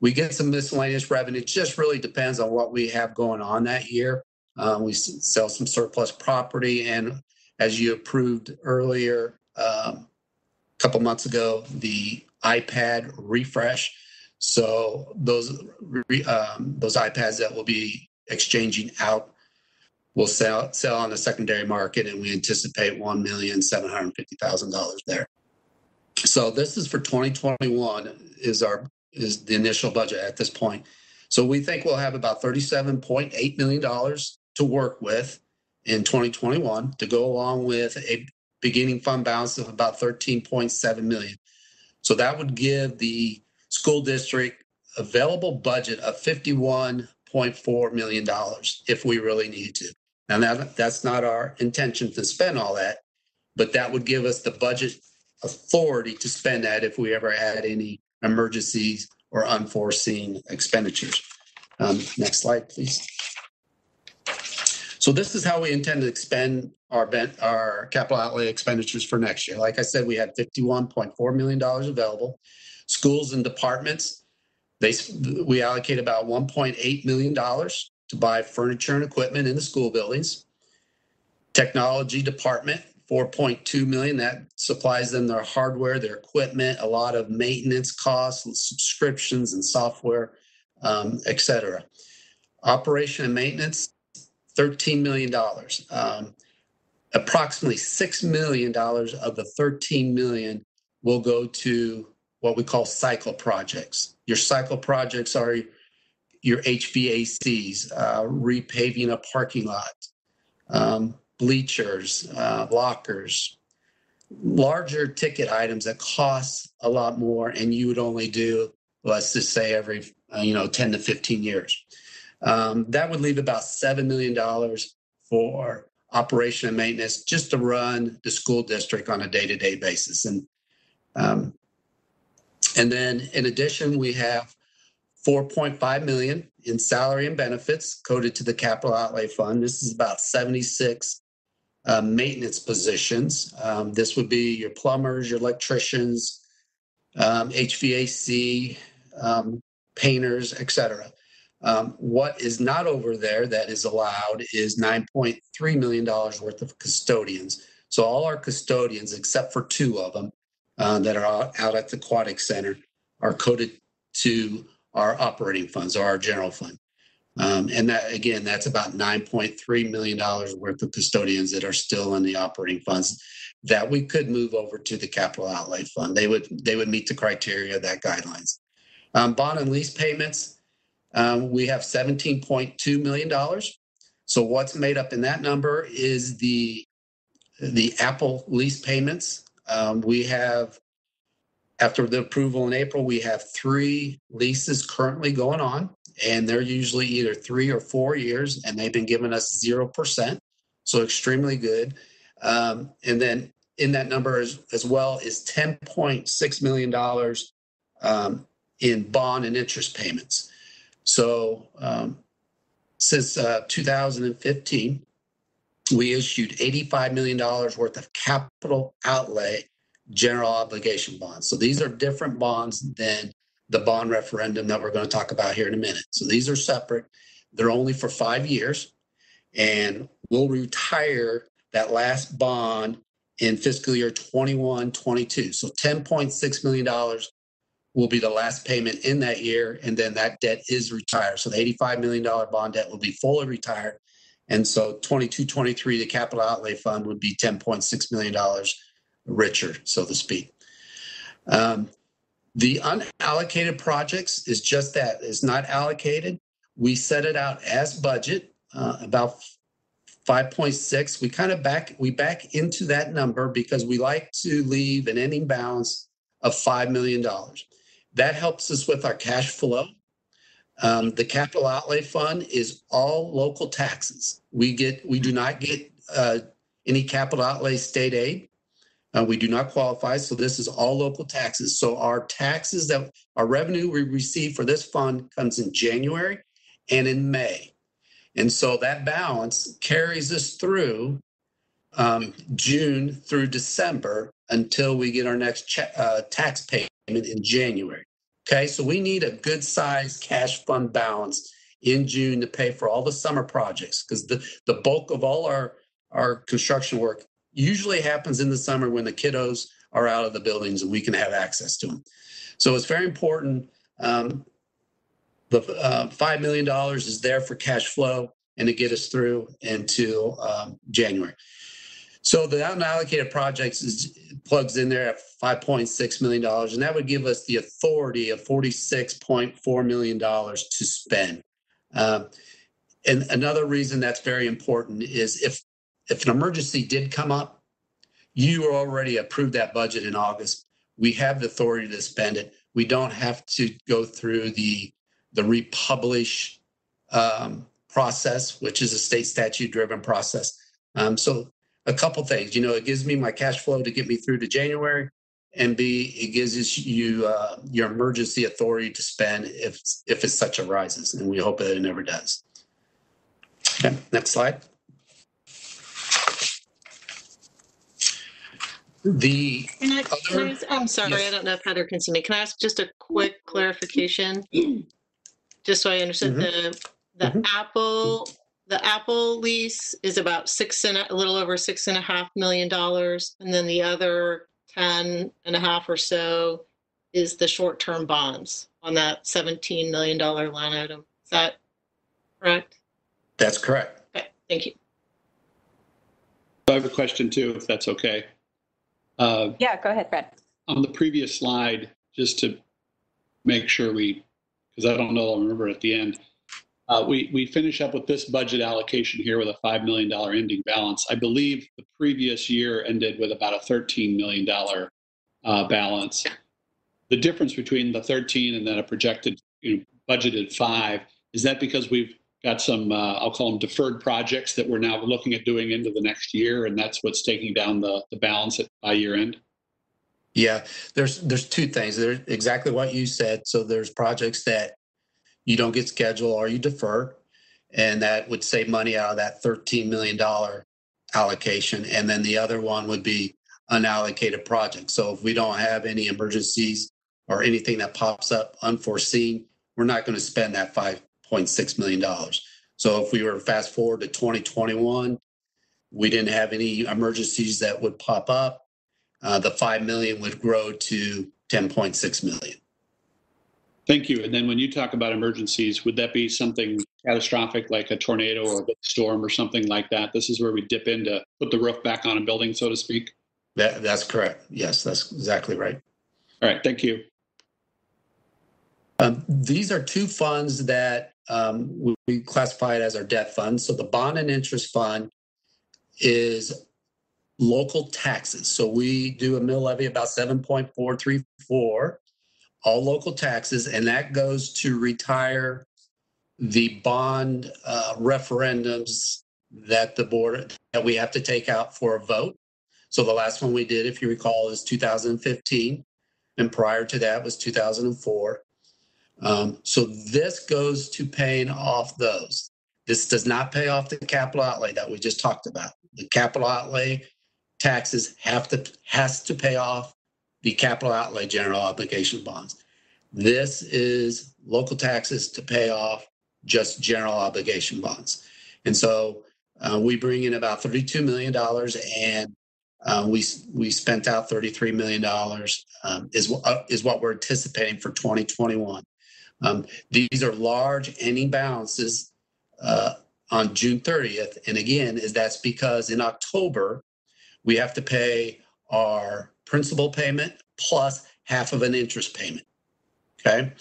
We get some miscellaneous revenue. It just really depends on what we have going on that year. Um, we sell some surplus property, and as you approved earlier, um, a couple months ago, the iPad refresh. So those um, those iPads that will be exchanging out will sell sell on the secondary market, and we anticipate one million seven hundred fifty thousand dollars there. So this is for 2021 is our is the initial budget at this point. So we think we'll have about 37.8 million dollars to work with in 2021 to go along with a beginning fund balance of about 13.7 million. So that would give the school district available budget of $51.4 million if we really need to. Now that, that's not our intention to spend all that, but that would give us the budget authority to spend that if we ever had any emergencies or unforeseen expenditures. Um, next slide, please. So this is how we intend to expend our ben, our capital outlay expenditures for next year. Like I said, we had fifty-one point four million dollars available. Schools and departments, they, we allocate about one point eight million dollars to buy furniture and equipment in the school buildings. Technology department, four point two million, that supplies them their hardware, their equipment, a lot of maintenance costs subscriptions and software, um, et cetera. Operation and maintenance, thirteen million dollars. Um, approximately six million dollars of the thirteen million will go to what we call cycle projects. Your cycle projects are your HVACs, uh, repaving a parking lot, um, bleachers, uh, lockers, larger ticket items that cost a lot more, and you would only do, let's just say, every uh, you know 10 to 15 years. Um, that would leave about seven million dollars for operation and maintenance just to run the school district on a day-to-day basis, and um, and then in addition, we have 4.5 million in salary and benefits coded to the capital outlay fund. This is about 76 uh, maintenance positions. Um, this would be your plumbers, your electricians, um, HVAC, um, painters, etc. Um, what is not over there that is allowed is $9.3 million worth of custodians. So all our custodians, except for two of them uh, that are out, out at the aquatic center, are coded to our operating funds or our general fund. Um, and that again, that's about $9.3 million worth of custodians that are still in the operating funds that we could move over to the capital outlay fund. They would they would meet the criteria of that guidelines. Um, bond and lease payments, um, we have $17.2 million. So what's made up in that number is the the Apple lease payments. Um, we have after the approval in April, we have three leases currently going on, and they're usually either three or four years, and they've been giving us 0%. So extremely good. Um, and then in that number as, as well is $10.6 million um, in bond and interest payments. So um, since uh, 2015, we issued $85 million worth of capital outlay general obligation bonds. So these are different bonds than the bond referendum that we're going to talk about here in a minute. So these are separate. They're only for five years, and we'll retire that last bond in fiscal year 21 22. So $10.6 million will be the last payment in that year, and then that debt is retired. So the $85 million bond debt will be fully retired. And so 22 23, the capital outlay fund would be $10.6 million richer, so to speak. Um, the unallocated projects is just that it's not allocated. We set it out as budget, uh, about 5.6. We kind of back we back into that number because we like to leave an ending balance of $5 million. That helps us with our cash flow. Um, the capital outlay fund is all local taxes. We get we do not get uh, any capital outlay state aid. Uh, we do not qualify, so this is all local taxes. So our taxes that our revenue we receive for this fund comes in January and in May, and so that balance carries us through um, June through December until we get our next che- uh, tax payment in January. Okay, so we need a good sized cash fund balance in June to pay for all the summer projects because the, the bulk of all our, our construction work usually happens in the summer when the kiddos are out of the buildings and we can have access to them. So it's very important. Um, the uh, $5 million is there for cash flow and to get us through until um, January. So the unallocated projects is plugs in there at $5.6 million, and that would give us the authority of $46.4 million to spend. Um, and another reason that's very important is if if an emergency did come up, you already approved that budget in August. We have the authority to spend it. We don't have to go through the the republish um, process, which is a state statute driven process. Um, so a couple things, you know, it gives me my cash flow to get me through to January, and B, it gives you uh, your emergency authority to spend if if it such arises, and we hope that it never does. Okay, next slide. The Can I, can I Other- ask- I'm sorry, Yes. I don't know if Heather can see me. Can I ask just a quick clarification? Just so I understand, the, the Mhm. Apple, the Apple lease is about six and, a a little over six and a half million dollars. And then the other ten and a half or so is the short-term bonds on that $17 million line item. Is that correct? that's correct. Okay, thank you. I have a question too, if that's okay. Uh, Yeah, go ahead, Fred. on the previous slide, just to make sure we, because I don't know, I'll remember at the end. Uh, we, we finish up with this budget allocation here with a $5 million ending balance. I believe the previous year ended with about a $13 million uh, balance. The difference between the 13 and then a projected, you know, budgeted five, is that because we've got some, uh, I'll call them deferred projects that we're now looking at doing into the next year, and that's what's taking down the, the balance at, by year end? Yeah, there's there's two things. There's exactly what you said. So there's projects that you don't get scheduled or you defer, and that would save money out of that $13 million allocation. And then the other one would be unallocated projects. So if we don't have any emergencies or anything that pops up unforeseen, we're not going to spend that $5.6 million. So if we were fast forward to 2021, we didn't have any emergencies that would pop up. Uh, the 5 million would grow to 10.6 million. Thank you. And then when you talk about emergencies, would that be something catastrophic like a tornado or a big storm or something like that? This is where we dip in to put the roof back on a building, so to speak. That, that's correct. Yes, that's exactly right. All right, thank you. Um, these are two funds that um, we- classified as our debt funds. So the bond and interest fund is local taxes. So we do a mill levy about 7.434, all local taxes, and that goes to retire the bond uh, referendums that the board that we have to take out for a vote. So the last one we did, if you recall, is 2015, and prior to that was 2004. Um, so this goes to paying off those. This does not pay off the capital outlay that we just talked about. The capital outlay taxes have to has to pay off the capital outlay general obligation bonds. This is local taxes to pay off just general obligation bonds. And so uh, we bring in about $32 million and uh, we we spent out $33 million um, is, uh, is what we're anticipating for 2021. Um, these are large ending balances uh, on June 30th. And again, is that's because in October, we have to pay our principal payment plus half of an interest payment. Okay.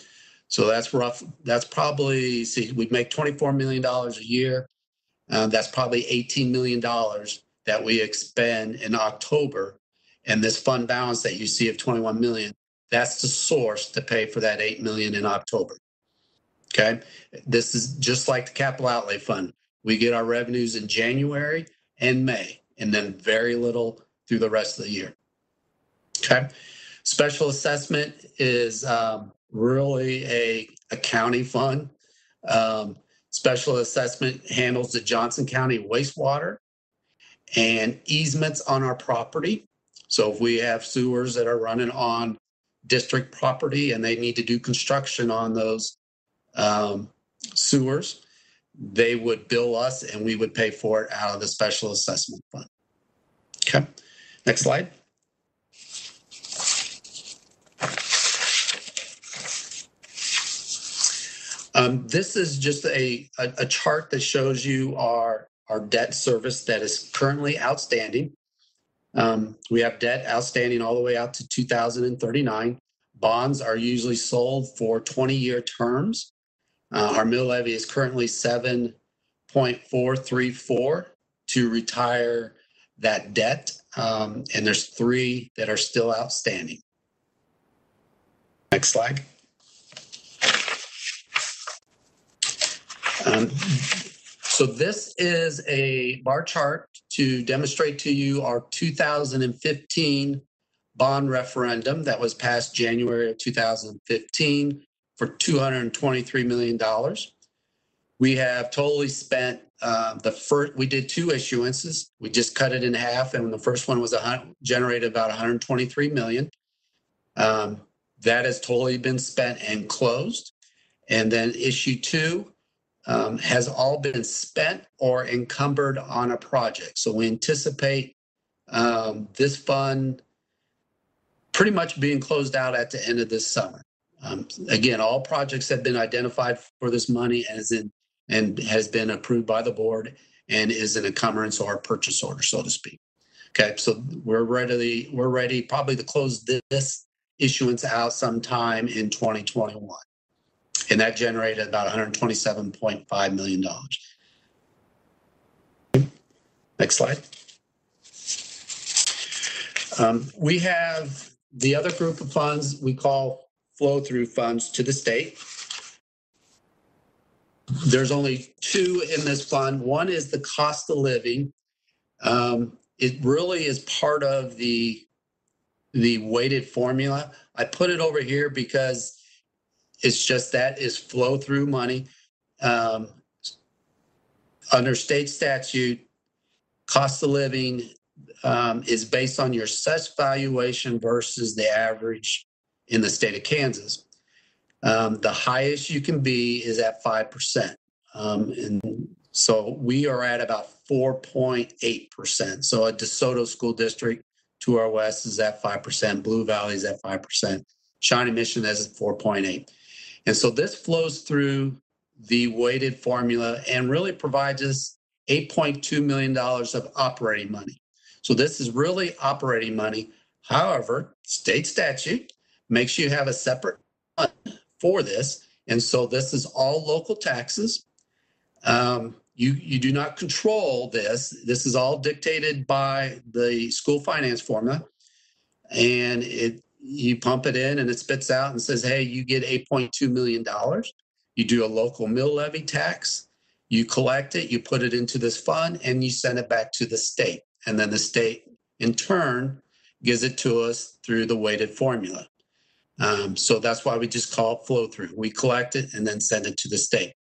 So that's rough. That's probably, see, we make $24 million a year. Uh, that's probably $18 million that we expend in October. And this fund balance that you see of 21 million, that's the source to pay for that 8 million in October. Okay. This is just like the capital outlay fund. We get our revenues in January and May, and then very little through the rest of the year. Okay. Special assessment is um, really a, a county fund. Um, special assessment handles the Johnson County wastewater and easements on our property. So if we have sewers that are running on district property and they need to do construction on those um, sewers, they would bill us and we would pay for it out of the special assessment fund. Okay, next slide. Um, this is just a, a, a chart that shows you our, our debt service that is currently outstanding. Um, we have debt outstanding all the way out to 2039. Bonds are usually sold for 20 year terms. Uh, our mill levy is currently 7.434 to retire that debt. Um, and there's three that are still outstanding. Next slide. Um, so this is a bar chart to demonstrate to you our 2015 bond referendum that was passed January of 2015 for $223 million. We have totally spent uh, the first. We did two issuances. We just cut it in half, and the first one was a generated about 123 million. Um, that has totally been spent and closed. And then issue two um, has all been spent or encumbered on a project. So we anticipate um, this fund pretty much being closed out at the end of this summer. Um, again, all projects have been identified for this money as in and has been approved by the board and is an encumbrance or a purchase order, so to speak. Okay, so we're ready. We're ready probably to close this issuance out sometime in 2021, and that generated about 127.5 million dollars. Next slide. Um, we have the other group of funds we call flow through funds to the state. There's only two in this fund. One is the cost of living. Um, it really is part of the the weighted formula. I put it over here because it's just that is flow through money. Um, under state statute, cost of living um, is based on your assessed valuation versus the average in the state of Kansas. Um, the highest you can be is at 5%. Um, and so we are at about 4.8%. So a DeSoto school district to our west is at 5%. Blue Valley is at 5%. Shawnee Mission is at 4.8. And so this flows through the weighted formula and really provides us $8.2 million of operating money. So this is really operating money. However, state statute makes you have a separate fund for this. And so this is all local taxes. Um, you, you do not control this. This is all dictated by the school finance formula. And it you pump it in and it spits out and says, hey, you get $8.2 million. You do a local mill levy tax, you collect it, you put it into this fund, and you send it back to the state. And then the state, in turn, gives it to us through the weighted formula. Um, so that's why we just call it flow through. We collect it and then send it to the state.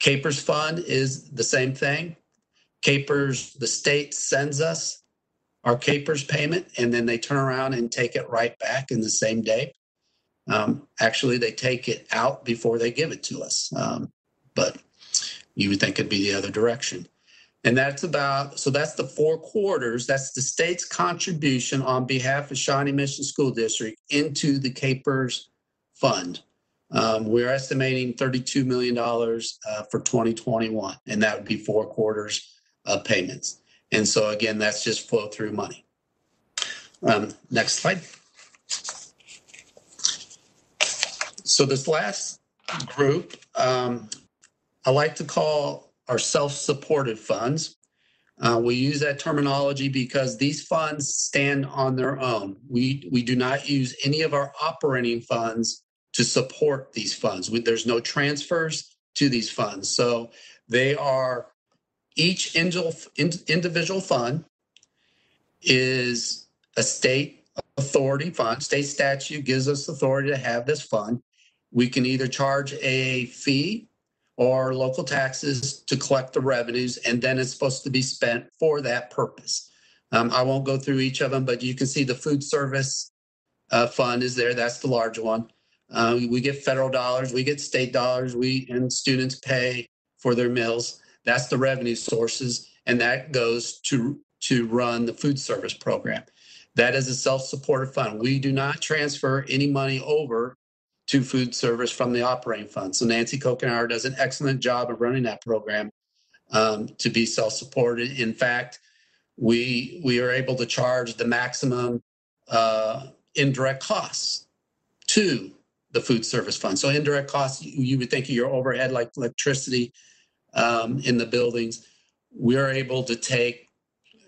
KPERS Fund is the same thing. KPERS, the state sends us our KPERS payment, and then they turn around and take it right back in the same day. Um, actually, they take it out before they give it to us, um, but you would think it'd be the other direction. And that's about, so that's the four quarters. That's the state's contribution on behalf of Shawnee Mission School District into the KPERS Fund. Um, we're estimating $32 million uh, for 2021, and that would be four quarters of payments. And so again, that's just flow through money. Um, next slide. So this last group, um, I like to call our self-supported funds. Uh, we use that terminology because these funds stand on their own. We, we do not use any of our operating funds to support these funds. We, there's no transfers to these funds. So they are each individual fund is a state authority fund. State statute gives us authority to have this fund. We can either charge a fee or local taxes to collect the revenues, and then it's supposed to be spent for that purpose. Um, I won't go through each of them, but you can see the food service uh, fund is there. That's the large one. Uh, we get federal dollars, we get state dollars, we and students pay for their meals. That's the revenue sources, and that goes to to run the food service program. That is a self-supported fund. We do not transfer any money over to food service from the operating fund. So Nancy Kokenauer does an excellent job of running that program um, to be self-supported. In fact, we we are able to charge the maximum uh, indirect costs to the food service fund. So indirect costs, you, you would think of your overhead like electricity um, in the buildings. We are able to take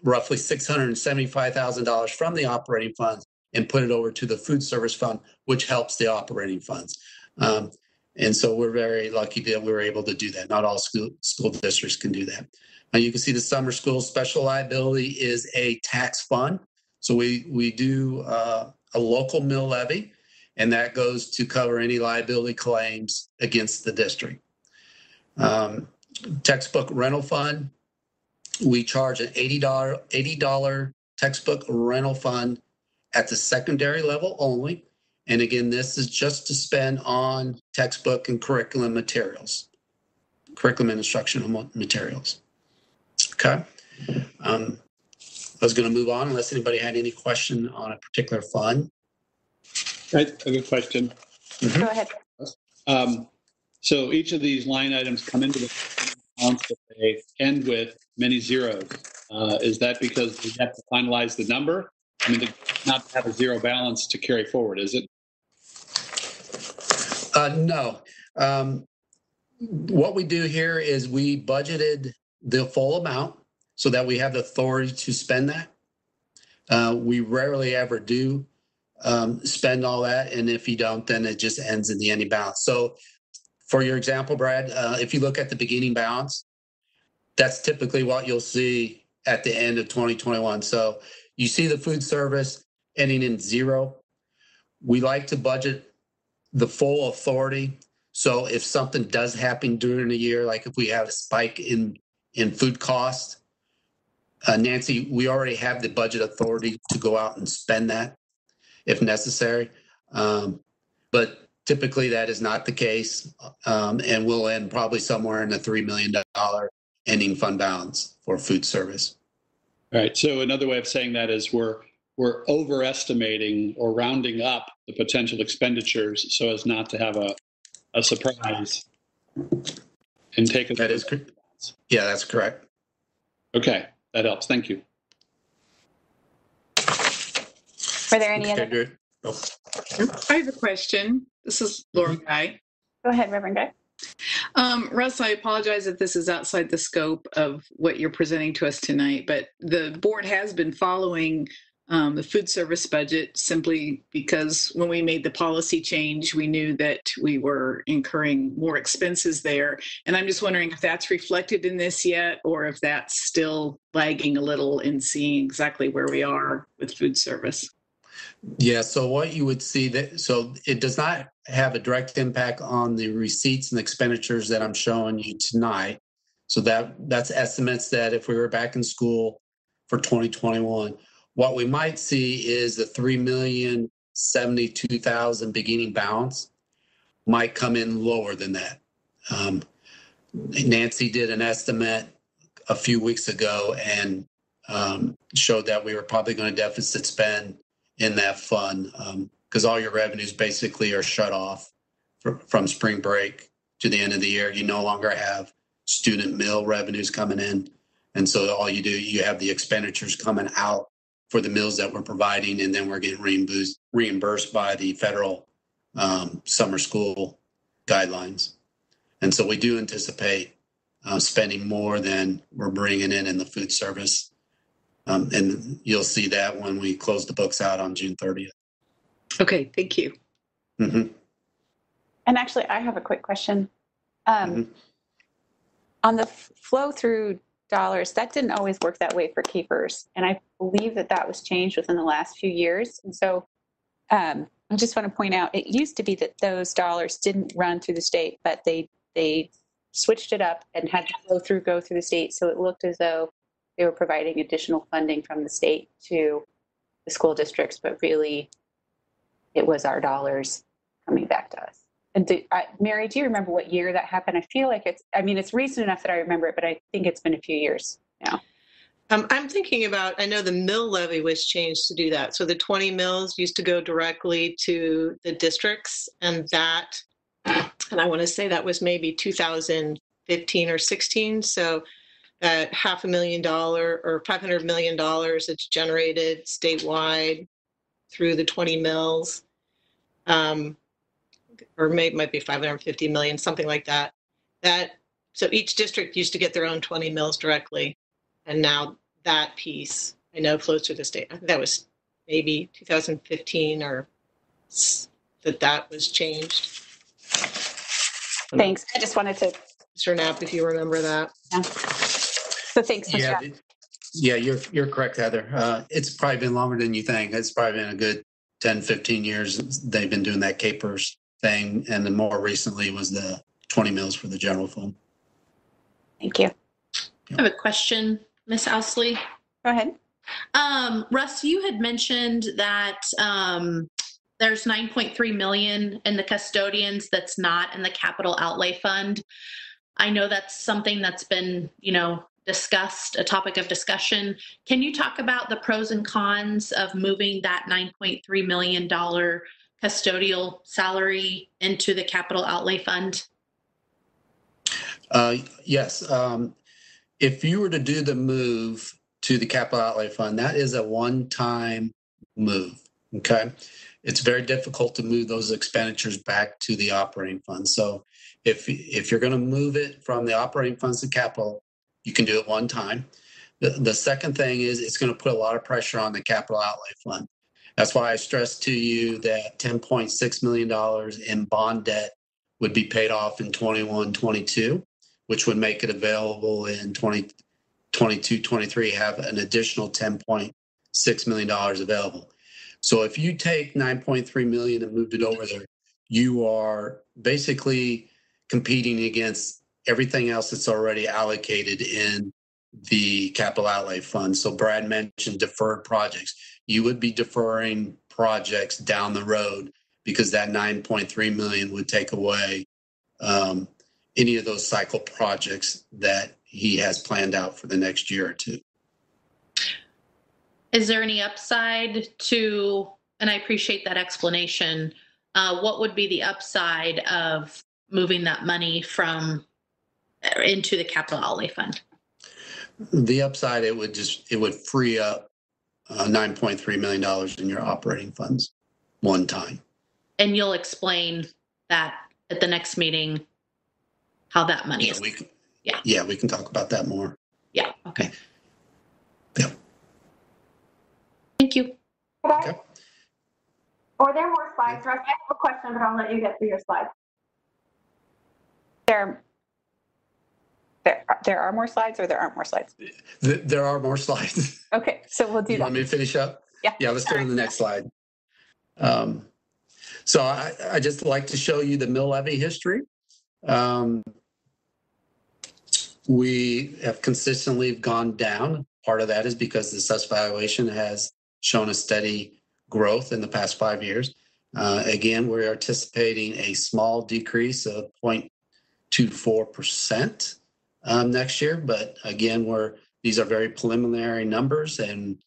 roughly $675,000 from the operating funds and put it over to the food service fund, which helps the operating funds. Um, and so we're very lucky that we were able to do that. Not all school, school districts can do that. Now you can see the summer school special liability is a tax fund. So we, we do uh, a local mill levy, and that goes to cover any liability claims against the district. Um, textbook rental fund. We charge an $80, $80 textbook rental fund at the secondary level only. And again, this is just to spend on textbook and curriculum materials, curriculum and instructional materials. Okay. Um, I was going to move on unless anybody had any question on a particular fund. I have a question. Go ahead. Um, so each of these line items come into the balance, but they end with many zeros. Uh, is that because we have to finalize the number? I mean, not to have a zero balance to carry forward, is it? Uh, no. Um, what we do here is we budgeted the full amount so that we have the authority to spend that. Uh, we rarely ever do um, spend all that, and if you don't, then it just ends in the ending balance. So, for your example, Brad, uh, if you look at the beginning balance, that's typically what you'll see at the end of 2021. So, you see the food service ending in zero. We like to budget the full authority. So if something does happen during the year, like if we have a spike in in food costs, uh, Nancy, we already have the budget authority to go out and spend that if necessary. Um, but typically that is not the case, um, and we'll end probably somewhere in the three million dollar ending fund balance for food service. All right. So another way of saying that is we're we're overestimating or rounding up the potential expenditures so as not to have a, a surprise and take a That is correct. Yeah, that's correct. Okay, that helps. Thank you. are there any Okay, other? good. I have a question. This is Laura Guy. Go ahead, Reverend Guy. Um, Russ, I apologize if this is outside the scope of what you're presenting to us tonight, but the board has been following um, the food service budget simply because when we made the policy change, we knew that we were incurring more expenses there. And I'm just wondering if that's reflected in this yet, or if that's still lagging a little in seeing exactly where we are with food service. Yeah, so what you would see that so it does not have a direct impact on the receipts and expenditures that I'm showing you tonight. So that that's estimates that if we were back in school for 2021, what we might see is the three million seventy-two thousand beginning balance might come in lower than that. Um, Nancy did an estimate a few weeks ago and um, showed that we were probably going to deficit spend in that fund because all your revenues basically are shut off fr- from spring break to the end of the year. You no longer have student mill revenues coming in. And so all you do, you have the expenditures coming out for the meals that we're providing, and then we're getting reimbursed, reimbursed by the federal um, summer school guidelines. And so we do anticipate uh, spending more than we're bringing in in the food service um, and you'll see that when we close the books out on June 30th. Okay, thank you. hmm And actually, I have a quick question. Um, Mhm. On the f- flow through dollars, that didn't always work that way for KPERS. And I believe that that was changed within the last few years. And so um, I just want to point out it used to be that those dollars didn't run through the state, but they, they switched it up and had the flow through go through the state. So it looked as though they were providing additional funding from the state to the school districts, but really it was our dollars coming back to us. And do, I, Mary, do you remember what year that happened? I feel like it's, I mean, it's recent enough that I remember it, but I think it's been a few years now. Um, I'm thinking about, I know the mill levy was changed to do that. So the 20 mills used to go directly to the districts and that, and I want to say that was maybe 2015 or 16. So that half a million dollar or 500 million dollars it's generated statewide through the 20 mills. Um, or maybe might be 550 million, something like that. That so each district used to get their own 20 mills directly, and now that piece I know flows through the state. I think that was maybe 2015 or that that was changed. Thanks. I just wanted to, Mr. Knapp, if you remember that. So thanks. Yeah, Michelle. th- yeah, you're you're correct, Heather. Uh, it's probably been longer than you think. It's probably been a good 10, 15 years they've been doing that KPERS thing, and then more recently was the 20 mills for the general fund. Thank you. I have a question, Miss Ousley. Go ahead. Um, Russ, you had mentioned that um, there's 9.3 million in the custodians that's not in the capital outlay fund. I know that's something that's been, you know, discussed, a topic of discussion. Can you talk about the pros and cons of moving that 9.3 million dollar custodial salary into the capital outlay fund? Uh, Yes, um, if you were to do the move to the capital outlay fund, that is a one-time move, okay? It's very difficult to move those expenditures back to the operating fund. So if, if you're going to move it from the operating funds to capital, you can do it one time. The, the second thing is it's going to put a lot of pressure on the capital outlay fund. That's why I stressed to you that $10.6 million in bond debt would be paid off in 21, 22 which would make it available in 2022, 23, have an additional $10.6 million available. So if you take 9.3 million and moved it over there, you are basically competing against everything else that's already allocated in the capital outlay fund. So Brad mentioned deferred projects. You would be deferring projects down the road because that 9.3 million would take away um, any of those cycle projects that he has planned out for the next year or two. Is there any upside to, and I appreciate that explanation, uh, what would be the upside of moving that money from into the capital outlay fund? The upside, it would just, it would free up uh, $9.3 million in your operating funds one time. And you'll explain that at the next meeting, how that money Yeah, is. we, can- Yeah. yeah, we can talk about that more. Yeah, okay. Yeah. Thank you. Okay. Are there more slides, Russ? I have a question, but I'll let you get through your slides. There, there, there are more slides or there aren't more slides? Th- There are more slides. [LAUGHS] Okay, so we'll do You want me to finish up? Yeah. Yeah, let's go to the next slide. Um, So I, I just like to show you the mill levy history. Um, We have consistently gone down. Part of that is because the assessed valuation has shown a steady growth in the past five years. Uh, Again, we're anticipating a small decrease of 0.24% um, next year, but again, we're, these are very preliminary numbers and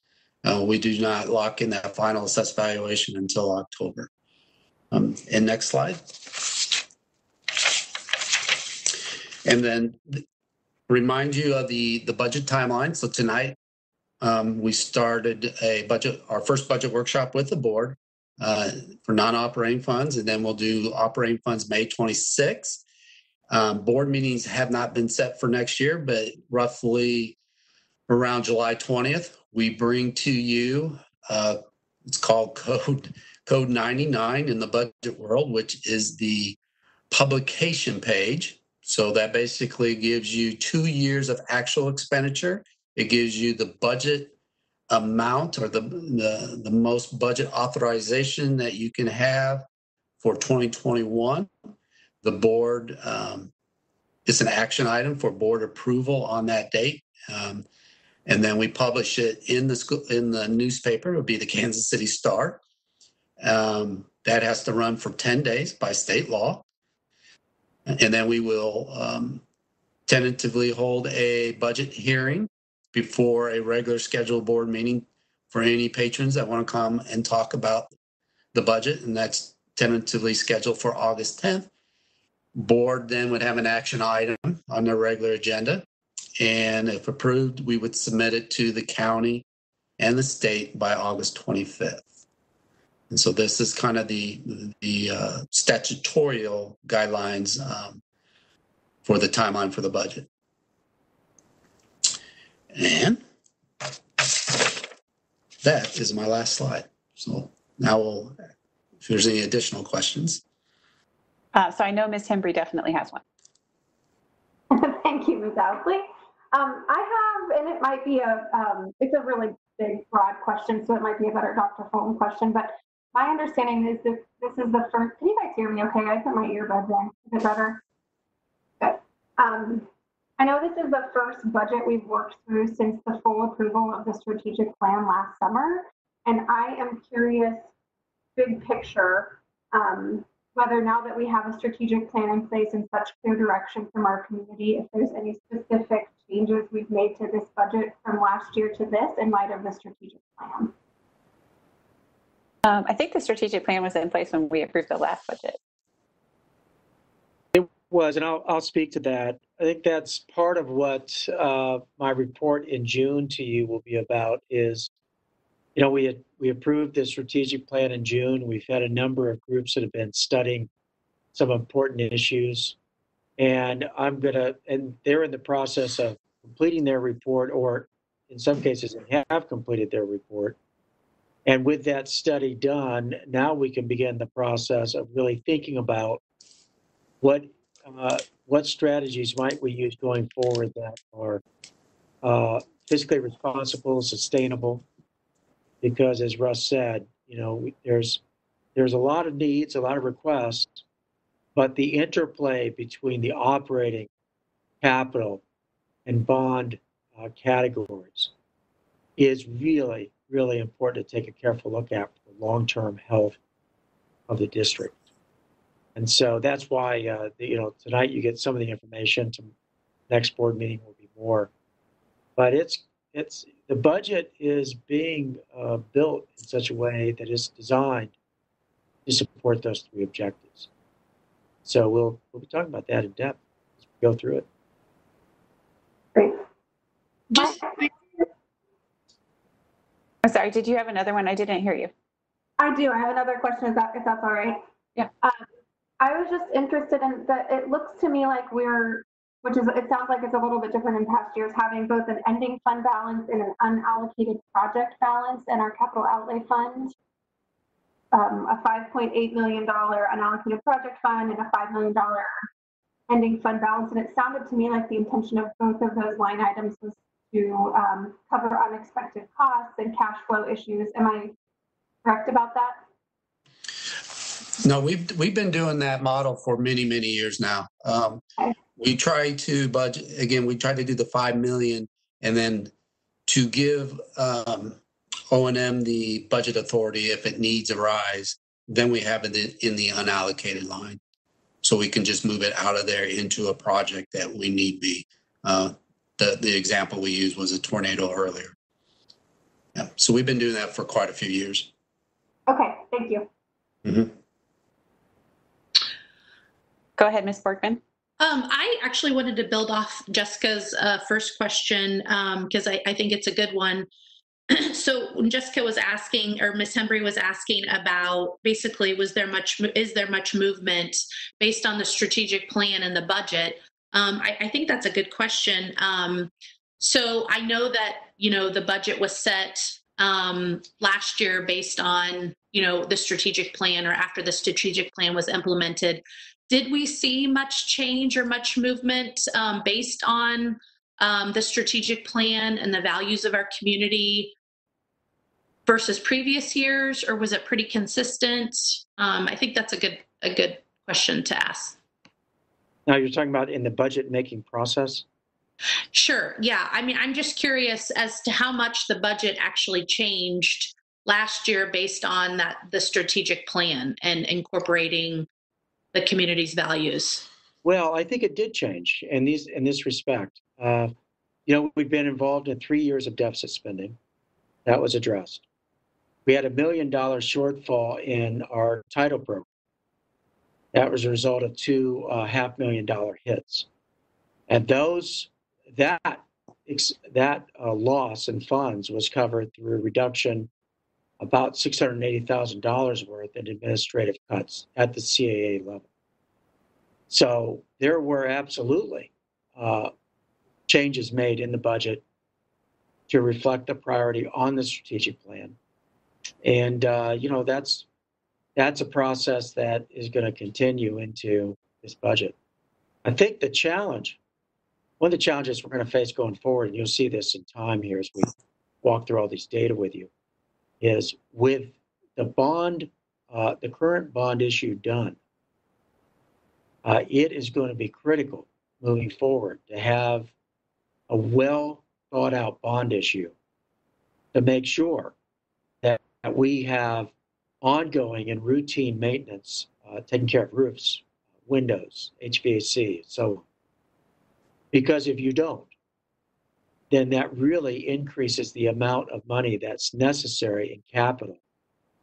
uh, we do not lock in that final assessed valuation until October. Um, and next slide. And then remind you of the, the budget timeline. So tonight, um, we started a budget, our first budget workshop with the board uh, for non-operating funds, and then we'll do operating funds May 26th. Um, board meetings have not been set for next year, but roughly around July 20th, we bring to you, uh, it's called Code, Code 99 in the budget world, which is the publication page. So that basically gives you two years of actual expenditure. It gives you the budget amount or the, the, the most budget authorization that you can have for 2021. The board, um, it's an action item for board approval on that date. Um, and then we publish it in the school in the newspaper. It would be the Kansas City Star. Um, that has to run for 10 days by state law. And then we will um, tentatively hold a budget hearing before a regular scheduled board meeting for any patrons that want to come and talk about the budget. And that's tentatively scheduled for August 10th. Board then would have an action item on their regular agenda. And if approved, we would submit it to the county and the state by August 25th. And so this is kind of the, the uh, guidelines um, for the timeline for the budget. And that is my last slide. So now we'll, if there's any additional questions. Uh, so I know Ms. Hembree definitely has one. [LAUGHS] Thank you, Ms. Ousley. Um, I have, and it might be a, um, it's a really big, broad question, so it might be a better Dr. Fulton question, but my understanding is that this is the first, can you guys hear me okay? I put my earbuds in. Is it better? Good. Um, I know this is the first budget we've worked through since the full approval of the strategic plan last summer. And I am curious, big picture, um, whether now that we have a strategic plan in place and such clear direction from our community, if there's any specific changes we've made to this budget from last year to this in light of the strategic plan. Um, I think the strategic plan was in place when we approved the last budget. It was, and I'll, I'll speak to that. I think that's part of what uh, my report in June to you will be about is, you know, we had, we approved the strategic plan in June. We've had a number of groups that have been studying some important issues. And I'm to, and they're in the process of completing their report, or in some cases, they have completed their report. And with that study done, now we can begin the process of really thinking about what uh, what strategies might we use going forward that are uh, fiscally responsible, sustainable. Because as Russ said, you know, there's there's a lot of needs, a lot of requests, but the interplay between the operating, capital, and bond uh, categories is really really important to take a careful look at for the long-term health of the district. And so that's why, uh, the, you know, tonight you get some of the information. To next board meeting will be more. But it's it's the budget is being uh, built in such a way that it's designed to support those three objectives. So we'll we'll be talking about that in depth as we go through it. Great. Just, I'm sorry, did you have another one? I didn't hear you. I do. I have another question, if, that, if that's all right. Yeah. Um, I was just interested in that. It looks to me like we're, which is, it sounds like it's a little bit different in past years, having both an ending fund balance and an unallocated project balance in our capital outlay fund. Um, a $5.8 million unallocated project fund and a $5 million ending fund balance. And it sounded to me like the intention of both of those line items was to um, cover unexpected costs and cash flow issues. Am I correct about that? No, we've, we've been doing that model for many, many years now. Um, Okay. We try to budget, again, we try to do the 5 million and then to give, um, O and M the budget authority if it needs arise, then we have it in, in the unallocated line. So we can just move it out of there into a project that we need be. Uh, the, the example we used was a tornado earlier. Yeah, so we've been doing that for quite a few years. Okay, thank you. Go ahead, Ms. Borgman. Um, I actually wanted to build off Jessica's uh, first question because I, I think it's a good one. [CLEARS THROAT] so Jessica was asking, or Miss Hembree was asking about, basically, was there much? Is there much movement based on the strategic plan and the budget? Um, I, I think that's a good question. Um, so I know that you know the budget was set um, last year based on you know the strategic plan, or after the strategic plan was implemented. Did we see much change or much movement um, based on um, the strategic plan and the values of our community versus previous years, or was it pretty consistent? Um, I think that's a good a good question to ask. Now you're talking about in the budget making process. Sure. Yeah. I mean, I'm just curious as to how much the budget actually changed last year based on that the strategic plan and incorporating the community's values. Well, I think it did change in these in this respect. Uh, you know, we've been involved in three years of deficit spending. That was addressed. We had a million dollar shortfall in our title program. That was a result of two uh, half million dollar hits, and those that that uh, loss in funds was covered through reduction about six hundred eighty thousand dollars worth in administrative cuts at the CAA level. So there were absolutely uh, changes made in the budget to reflect the priority on the strategic plan, and uh, you know that's that's a process that is going to continue into this budget. I think the challenge, one of the challenges we're going to face going forward, and you'll see this in time here as we walk through all these data with you, is with the bond, uh, the current bond issue done, uh, it is going to be critical moving forward to have a well thought out bond issue to make sure that, that we have ongoing and routine maintenance, uh, taking care of roofs, windows, HVAC, so on. Because if you don't, then that really increases the amount of money that's necessary in capital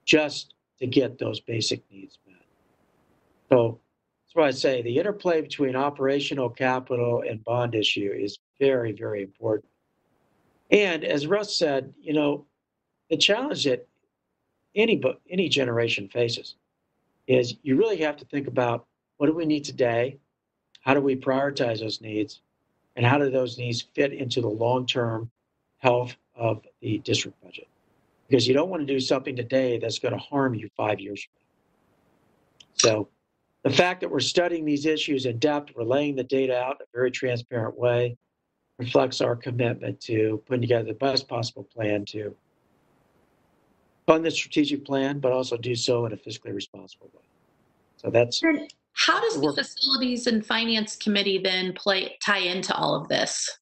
just to get those basic needs met. So that's why I say the interplay between operational capital and bond issue is very, very important. And as Russ said, you know, the challenge that any any generation faces is you really have to think about what do we need today, how do we prioritize those needs, and how do those needs fit into the long-term health of the district budget? Because you don't want to do something today that's going to harm you five years from now. So the fact that we're studying these issues in depth, we're laying the data out in a very transparent way, reflects our commitment to putting together the best possible plan to fund the strategic plan, but also do so in a fiscally responsible way. So that's How does the facilities and finance committee then play tie into all of this?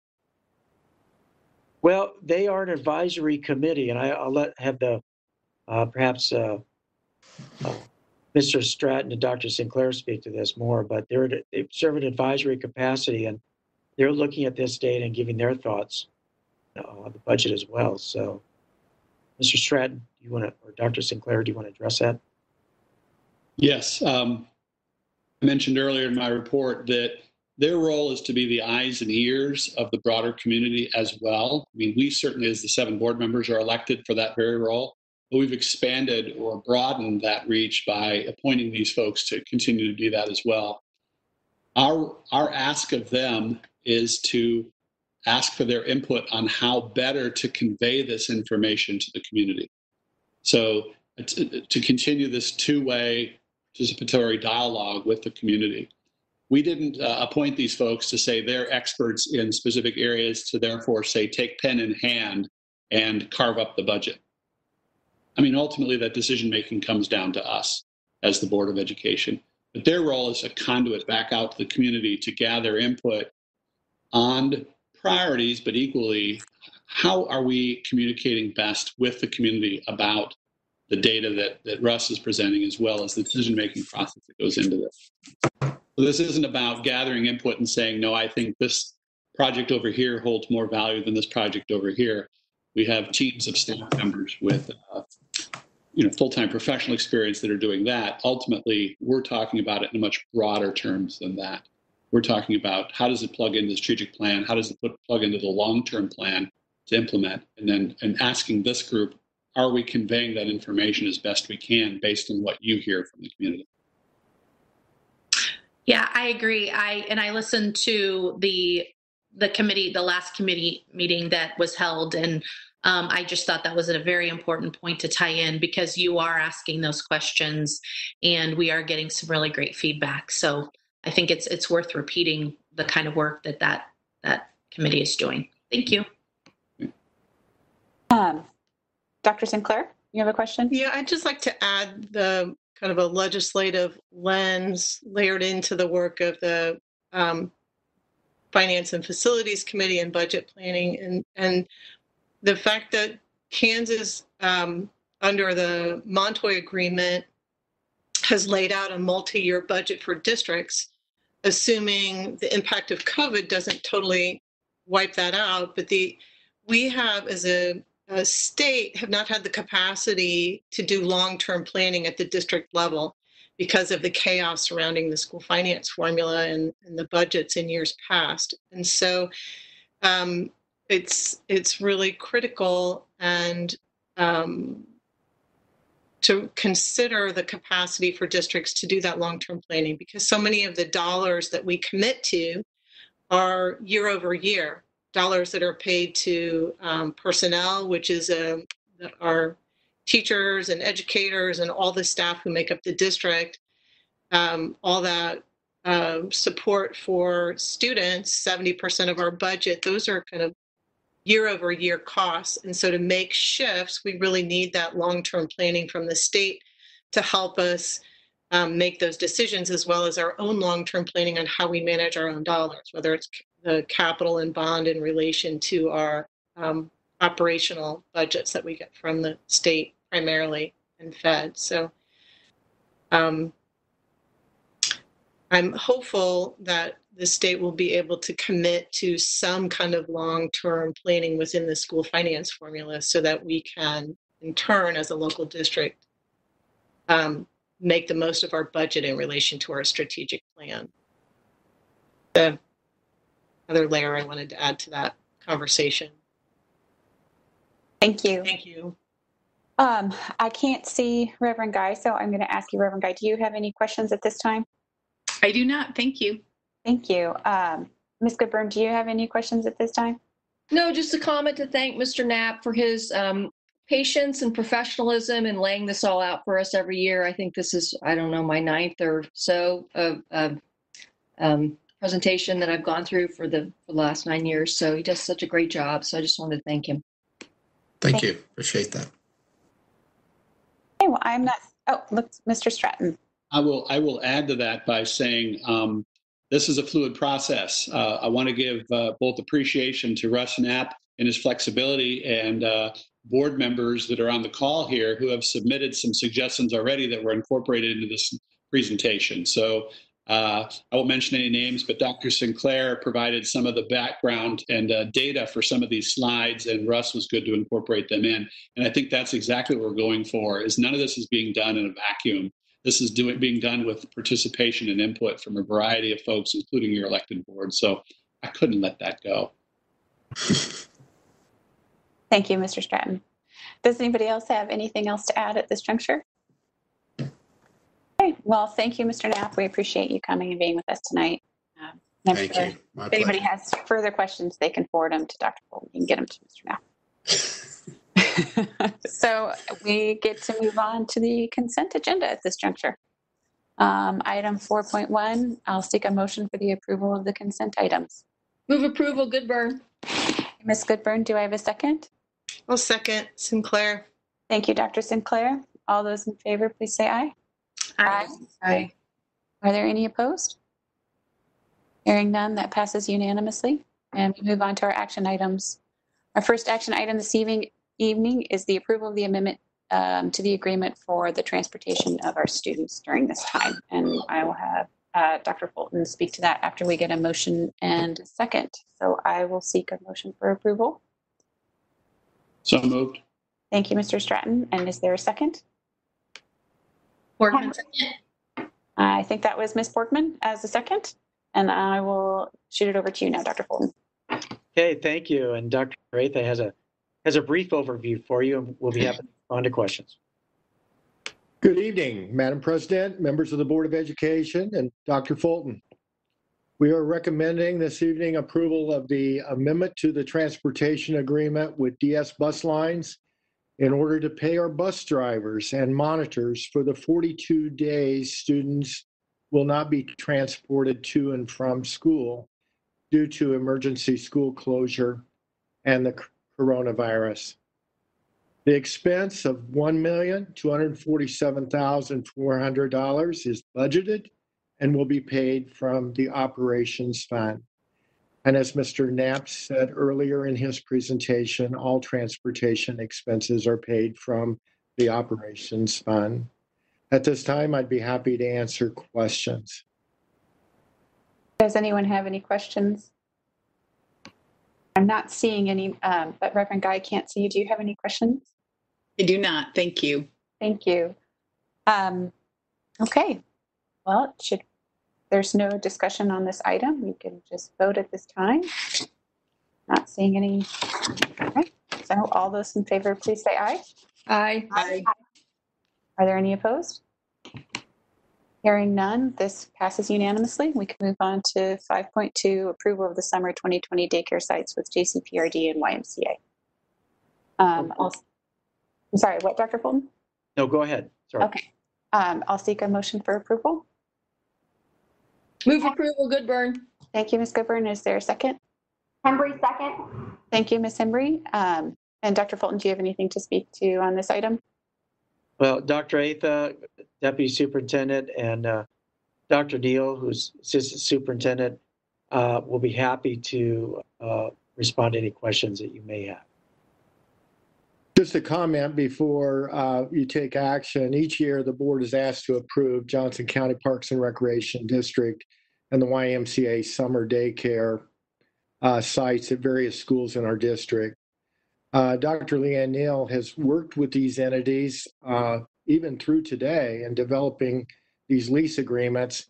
well, they are an advisory committee, and I, I'll let have the uh, perhaps uh, uh, Mr. Stratton and Dr. Sinclair speak to this more, but they're they serve an advisory capacity, and they're looking at this data and giving their thoughts uh, on the budget as well. So, Mr. Stratton, do you want to, or Dr. Sinclair, do you want to address that? Yes. Um, I mentioned earlier in my report that their role is to be the eyes and ears of the broader community as well. I mean, we certainly, as the seven board members, are elected for that very role, but we've expanded or broadened that reach by appointing these folks to continue to do that as well. Our, our ask of them is to ask for their input on how better to convey this information to the community. So, uh, to, to continue this two way participatory dialogue with the community. We didn't uh, appoint these folks to say they're experts in specific areas to therefore say take pen in hand and carve up the budget. I mean, ultimately, that decision making comes down to us as the Board of Education. But their role is a conduit back out to the community to gather input on priorities, but equally, how are we communicating best with the community about the data that, that Russ is presenting, as well as the decision making process that goes into this. So this isn't about gathering input and saying, no, I think this project over here holds more value than this project over here. We have teams of staff members with uh, you know full-time professional experience that are doing that. Ultimately, we're talking about it in much broader terms than that. We're talking about how does it plug into the strategic plan? How does it put, plug into the long-term plan to implement? And then and asking this group are we conveying that information as best we can based on what you hear from the community? Yeah, I agree. I and I listened to the the committee, the last committee meeting that was held, and um, I just thought that was a very important point to tie in because you are asking those questions, and we are getting some really great feedback. So I think it's it's worth repeating the kind of work that that that committee is doing. Thank you. Um, Dr. Sinclair, you have a question? Yeah, I'd just like to add the kind of a legislative lens layered into the work of the um, Finance and Facilities Committee and Budget Planning, and and the fact that Kansas, um, under the Montoy Agreement, has laid out a multi-year budget for districts, assuming the impact of COVID doesn't totally wipe that out, but the we have as a uh, state have not had the capacity to do long-term planning at the district level because of the chaos surrounding the school finance formula and, and the budgets in years past. And so um, it's it's really critical and um, to consider the capacity for districts to do that long-term planning because so many of the dollars that we commit to are year over year dollars that are paid to um, personnel, which is uh, our teachers and educators and all the staff who make up the district, um, all that uh, support for students, 70% of our budget, those are kind of year over year costs. And so to make shifts, we really need that long term planning from the state to help us um, make those decisions as well as our own long-term planning on how we manage our own dollars, whether it's the capital and bond in relation to our um, operational budgets that we get from the state primarily and Fed. So um, I'm hopeful that the state will be able to commit to some kind of long-term planning within the school finance formula so that we can, in turn, as a local district, um, make the most of our budget in relation to our strategic plan. The other layer I wanted to add to that conversation. Thank you. Thank you. Um, I can't see Reverend Guy, so I'm going to ask you, Reverend Guy, do you have any questions at this time? I do not. Thank you. Thank you. Um, Ms. Goodburn, do you have any questions at this time? No, just a comment to thank Mr. Knapp for his um, patience and professionalism in laying this all out for us every year. I think this is, I don't know, my ninth or so of, of um, presentation that I've gone through for the, for the last nine years. So he does such a great job. So I just wanted to thank him. Thank you. Appreciate that. Okay, well, I'm not, oh, look, Mr. Stratton. I will, I will add to that by saying um, this is a fluid process. Uh, I want to give uh, both appreciation to Russ Knapp and his flexibility and uh, board members that are on the call here who have submitted some suggestions already that were incorporated into this presentation. So uh, I won't mention any names, but Dr. Sinclair provided some of the background and uh, data for some of these slides, and Russ was good to incorporate them in. And I think that's exactly what we're going for. Is none of this is being done in a vacuum. This is doing being done with participation and input from a variety of folks, including your elected board. So I couldn't let that go. [LAUGHS] Thank you, Mr. Stratton. Does anybody else have anything else to add at this juncture? Okay, well, thank you, Mr. Knapp. We appreciate you coming and being with us tonight. Um, I'm Thank sure you. My If anybody pleasure. has further questions, they can forward them to Dr. Fulton. You can get them to Mr. Knapp. [LAUGHS] So we get to move on to the consent agenda at this juncture. Um, Item 4.1, I'll seek a motion for the approval of the consent items. Move approval, Goodburn. Ms. Goodburn, do I have a second? I'll second Sinclair. Thank you, Dr. Sinclair. All those in favor, please say aye. Aye. Are there any opposed? Hearing none, that passes unanimously. And we move on to our action items. Our first action item this evening, evening is the approval of the amendment um, to the agreement for the transportation of our students during this time. And I will have uh, Dr. Fulton speak to that after we get a motion and a second. So I will seek a motion for approval. So moved. Thank you, Mr. Stratton. And is there a second? Boardman second. I think that was Ms. Portman as a second. And I will shoot it over to you now, Dr. Fulton. Okay, thank you. And Dr. Atha has a has a brief overview for you, and we'll be happy to respond to questions. Good evening, Madam President, members of the Board of Education, and Dr. Fulton. We are recommending this evening approval of the amendment to the transportation agreement with DS Bus Lines in order to pay our bus drivers and monitors for the 42 days students will not be transported to and from school due to emergency school closure and the coronavirus. The expense of $1,247,400 is budgeted and will be paid from the operations fund. And as Mr. Knapp said earlier in his presentation, all transportation expenses are paid from the operations fund. At this time, I'd be happy to answer questions. Does anyone have any questions? I'm not seeing any, um, but Reverend Guy can't see you. Do you have any questions? I do not. Thank you. Thank you. Um, okay. Well, it should there's no discussion on this item, we can just vote at this time. Not seeing any. Okay. So all those in favor, please say aye. Aye. Aye. Are there any opposed? Hearing none, this passes unanimously. We can move on to 5.2, approval of the summer 2020 daycare sites with JCPRD and YMCA. Um, I'll- I'm sorry, what, Dr. Fulton? No, go ahead. Sorry. Okay. Um, I'll seek a motion for approval. Move approval, Goodburn. Thank you, Ms. Goodburn. Is there a second? Hembree, second. Thank you, Ms. Hembree. Um, and Dr. Fulton, do you have anything to speak to on this item? Well, Dr. Atha, Deputy Superintendent, and uh, Dr. Neal, who's Assistant Superintendent, uh, will be happy to uh, respond to any questions that you may have. Just a comment before uh, you take action. Each year, the board is asked to approve Johnson County Parks and Recreation District and the YMCA summer daycare uh, sites at various schools in our district. Uh, Dr. Leanne Neal has worked with these entities uh, even through today in developing these lease agreements.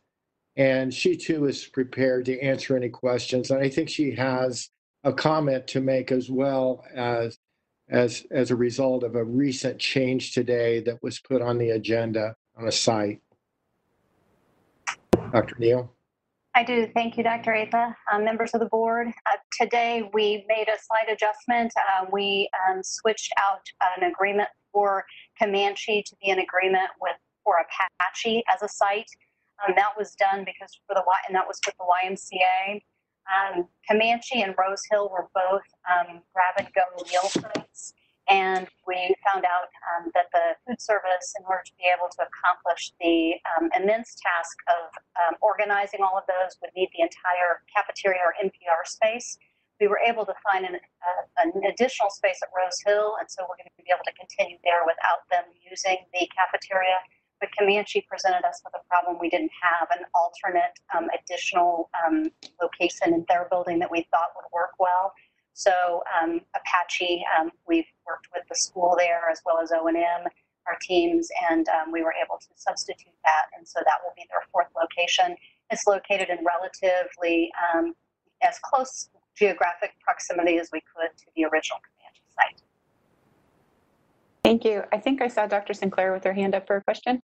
And she too is prepared to answer any questions. And I think she has a comment to make as well as as as a result of a recent change today that was put on the agenda on a site. Dr. Neal. I do. Thank you, Dr. Atha. Uh, members of the board, uh, today we made a slight adjustment. Uh, we um, switched out an agreement for Comanche to be an agreement with for Apache as a site. Um, that was done because for the and that was with the YMCA. Um, Comanche and Rose Hill were both um, grab and go meal sites. And we found out um, that the food service, in order to be able to accomplish the um, immense task of um, organizing all of those, would need the entire cafeteria or MPR space. We were able to find an, uh, an additional space at Rose Hill, and so we're going to be able to continue there without them using the cafeteria. But Comanche presented us with a problem. We didn't have an alternate um, additional um, location in their building that we thought would work well. So um, Apache, um, we've worked with the school there as well as O&M, our teams, and um, we were able to substitute that. And so that will be their fourth location. It's located in relatively um, as close geographic proximity as we could to the original Comanche site. Thank you. I think I saw Dr. Sinclair with her hand up for a question.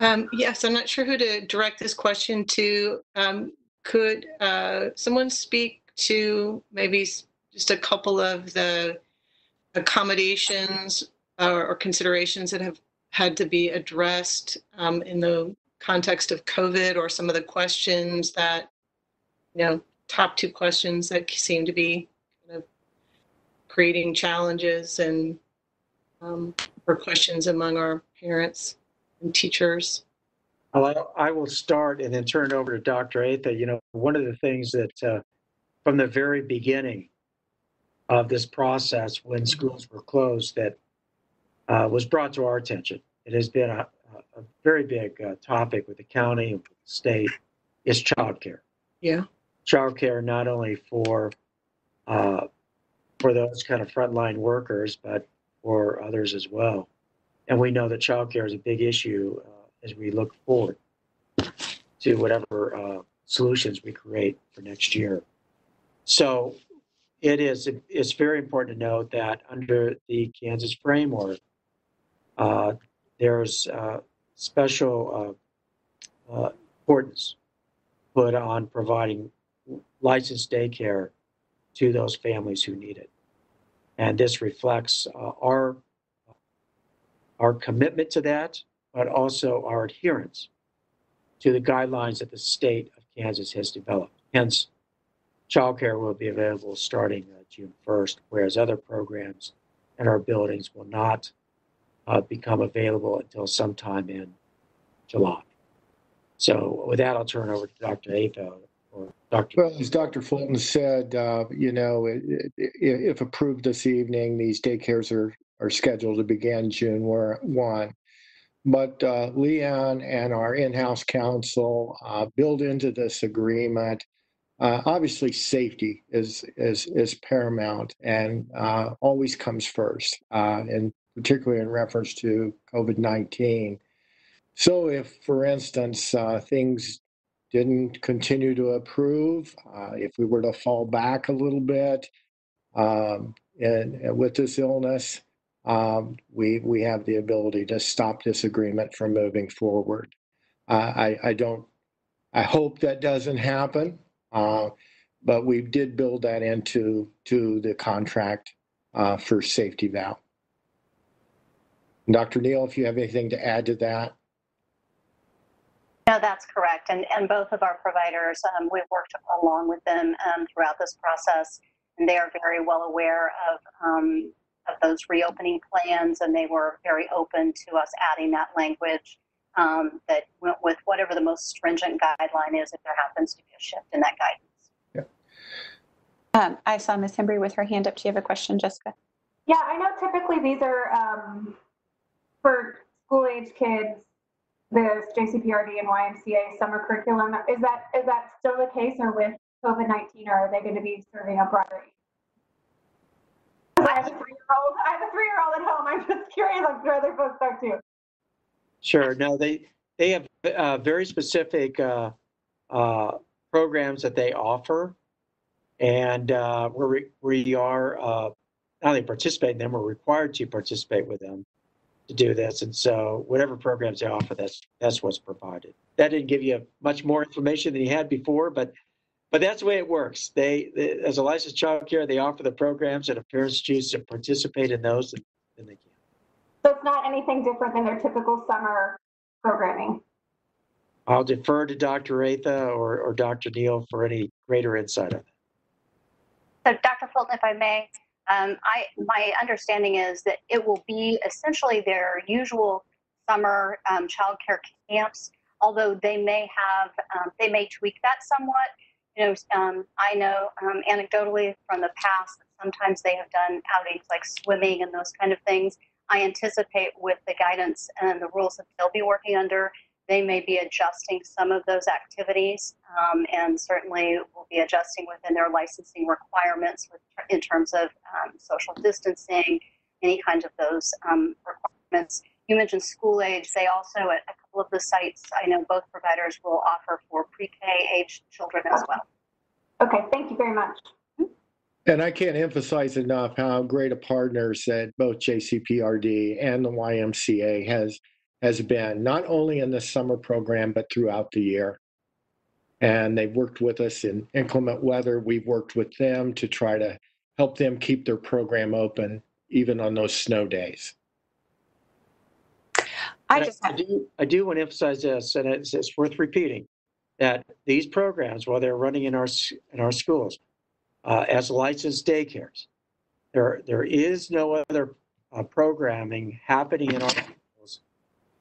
Um, yes, I'm not sure who to direct this question to. Um, could uh, someone speak to maybe just a couple of the accommodations or, or considerations that have had to be addressed um, in the context of COVID or some of the questions that, you know, top two questions that seem to be kind of creating challenges and um, or questions among our parents and teachers. Well, I will start and then turn it over to Dr. Atha. You know, one of the things that uh, from the very beginning of this process when schools were closed that uh, was brought to our attention. It has been a, a very big uh, topic with the county and the state is childcare. Yeah. Childcare not only for uh, for those kind of frontline workers, but for others as well. And we know that childcare is a big issue uh, as we look forward to whatever uh, solutions we create for next year. So it is it's very important to note that under the Kansas framework, uh, there's uh, special uh, uh importance put on providing licensed daycare to those families who need it, and this reflects uh, our our commitment to that, but also our adherence to the guidelines that the state of Kansas has developed. Hence, childcare will be available starting uh, June 1st, whereas other programs in our buildings will not uh, become available until sometime in July. So with that, I'll turn over to Dr. Atha or Dr. Well, as Dr. Fulton said, uh, you know, if approved this evening, these daycares are, are scheduled to begin June 1. But uh, Leon and our in-house counsel uh, build into this agreement uh, obviously, safety is is is paramount and uh, always comes first, uh, and particularly in reference to COVID nineteen. So, if, for instance, uh, things didn't continue to improve, uh, if we were to fall back a little bit, um, and, and, with this illness, um, we we have the ability to stop this agreement from moving forward. Uh, I I don't. I hope that doesn't happen. Uh, but we did build that into to the contract uh, for safety valve. Dr. Neal, if you have anything to add to that. No, that's correct. And, and both of our providers, um, we've worked along with them um, throughout this process, and they are very well aware of, um, of those reopening plans, and they were very open to us adding that language um, that went with whatever the most stringent guideline is if there happens to be a shift in that guidance. Um, I saw Ms. Hembree with her hand up. Do you have a question, Jessica? Yeah, I know typically these are um, for school age kids, the JCPRD and YMCA summer curriculum. Is that is that still the case, or with COVID nineteen, or are they going to be serving a broader? I have a three-year-old. I have a three-year-old at home. I'm just curious. I'm sure other folks are too. Sure. No, they they have uh, very specific uh, uh, programs that they offer, and uh, we're, we are uh, not only participate in them, we're required to participate with them to do this. And so, whatever programs they offer, that's that's what's provided. That didn't give you much more information than you had before, but but that's the way it works. They, they as a licensed child care, they offer the programs, and parents choose to participate in those, then they can. So it's not anything different than their typical summer programming. I'll defer to Dr. Atha or, or Dr. Neal for any greater insight on that. So, Dr. Fulton, if I may, um, I my understanding is that it will be essentially their usual summer um, child care camps, although they may have um, they may tweak that somewhat. You know, um, I know um, anecdotally from the past that sometimes they have done outings like swimming and those kind of things. I anticipate with the guidance and the rules that they'll be working under, they may be adjusting some of those activities um, and certainly will be adjusting within their licensing requirements with, in terms of um, social distancing, any kind of those um, requirements. You mentioned school age. They also, at a couple of the sites, I know both providers will offer for pre K age children as well. Okay, thank you very much. And I can't emphasize enough how great a partners that both JCPRD and the YMCA has has been, not only in the summer program, but throughout the year. And they've worked with us in inclement weather. We've worked with them to try to help them keep their program open, even on those snow days. I just I have, do, I do want to emphasize this, and it's, it's worth repeating, that these programs, while they're running in our, in our schools, uh, as licensed daycares, there, there is no other uh, programming happening in our schools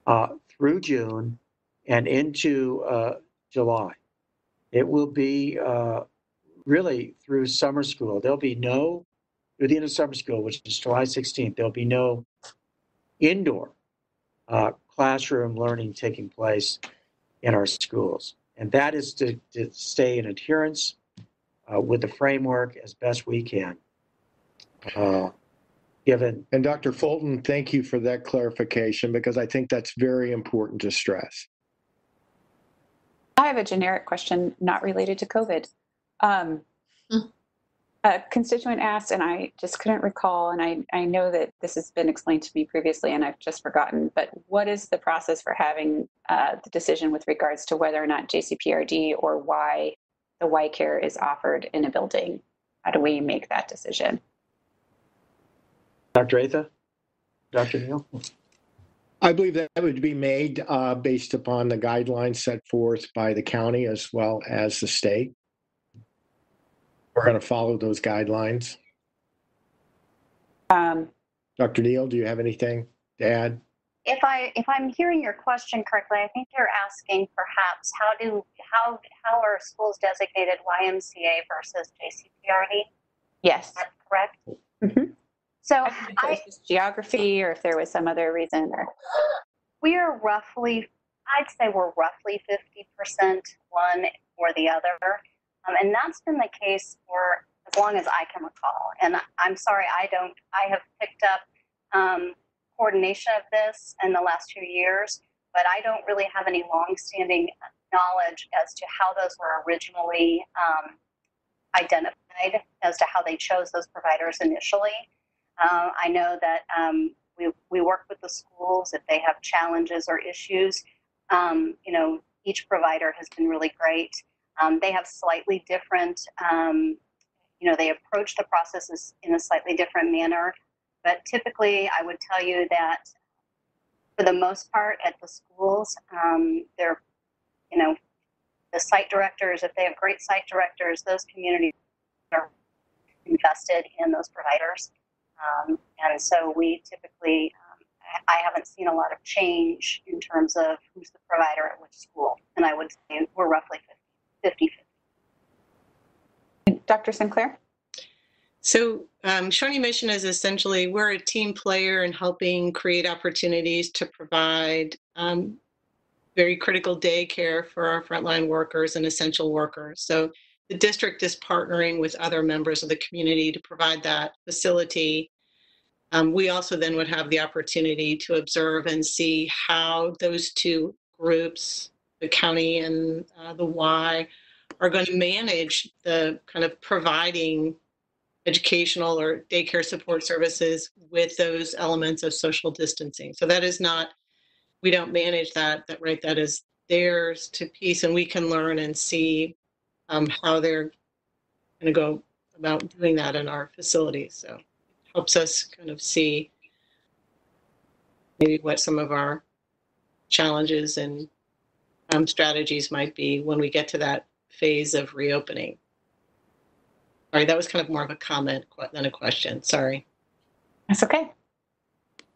uh, through June and into uh, July. It will be uh, really through summer school. There'll be no, through the end of summer school, which is July 16th, there'll be no indoor uh, classroom learning taking place in our schools. And that is to, to stay in adherence uh, with the framework as best we can. Uh, given, And Dr. Fulton, thank you for that clarification because I think that's very important to stress. I have a generic question not related to COVID. Um, Hmm. a constituent asked, and I just couldn't recall, and I, I know that this has been explained to me previously and I've just forgotten, but what is the process for having uh, the decision with regards to whether or not JCPRD or why the Y care is offered in a building? How do we make that decision? Dr. Atha? Dr. Neal? I believe that would be made uh, based upon the guidelines set forth by the county as well as the state. We're going to follow those guidelines. Um, Dr. Neal, do you have anything to add? If I if I'm hearing your question correctly, I think you're asking perhaps how do how how are schools designated YMCA versus JCPRD? yes. Is that correct? Mhm. So I don't know if it I, just geography or if there was some other reason or [GASPS] we are roughly, I'd say we're roughly 50% one or the other. Um, and that's been the case for as long as I can recall. And I'm sorry, I don't, I have picked up um, coordination of this in the last few years, but I don't really have any longstanding knowledge as to how those were originally um, identified, as to how they chose those providers initially. Uh, I know that um, we, we work with the schools if they have challenges or issues. Um, you know, each provider has been really great. Um, they have slightly different, um, you know, they approach the processes in a slightly different manner. But typically, I would tell you that for the most part at the schools, um, they're, you know, the site directors, if they have great site directors, those communities are invested in those providers. Um, and so we typically, um, I haven't seen a lot of change in terms of who's the provider at which school. And I would say we're roughly 50 50. Dr. Sinclair? So, um, Shawnee Mission is essentially we're a team player in helping create opportunities to provide um, very critical daycare for our frontline workers and essential workers. So, the district is partnering with other members of the community to provide that facility. Um, we also then would have the opportunity to observe and see how those two groups, the county and uh, the Y, are going to manage the kind of providing educational or daycare support services with those elements of social distancing. So that is not, we don't manage that, that right, that is theirs to piece and we can learn and see um, how they're going to go about doing that in our facilities. So it helps us kind of see maybe what some of our challenges and um, strategies might be when we get to that phase of reopening. Sorry, that was kind of more of a comment than a question. Sorry. That's okay.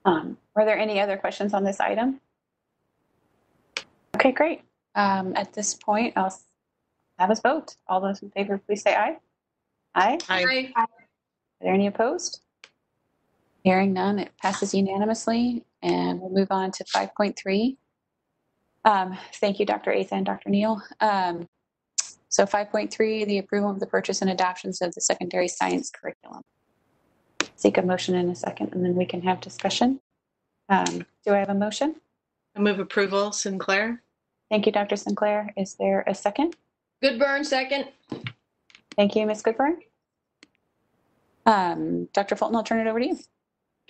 Um, were there any other questions on this item? Okay, great. Um, at this point, I'll have us vote. All those in favor, please say aye. Aye. Aye. Are there any opposed? Hearing none, it passes unanimously. And we'll move on to 5.3. Um, thank you, Dr. Atha and Dr. Neal. Um, so 5.3, the approval of the purchase and adoptions of the secondary science curriculum. Seek a motion in a second, and then we can have discussion. Um, do I have a motion? I move approval, Sinclair. Thank you, Dr. Sinclair. Is there a second? Goodburn, second. Thank you, Ms. Goodburn. Um, Dr. Fulton, I'll turn it over to you.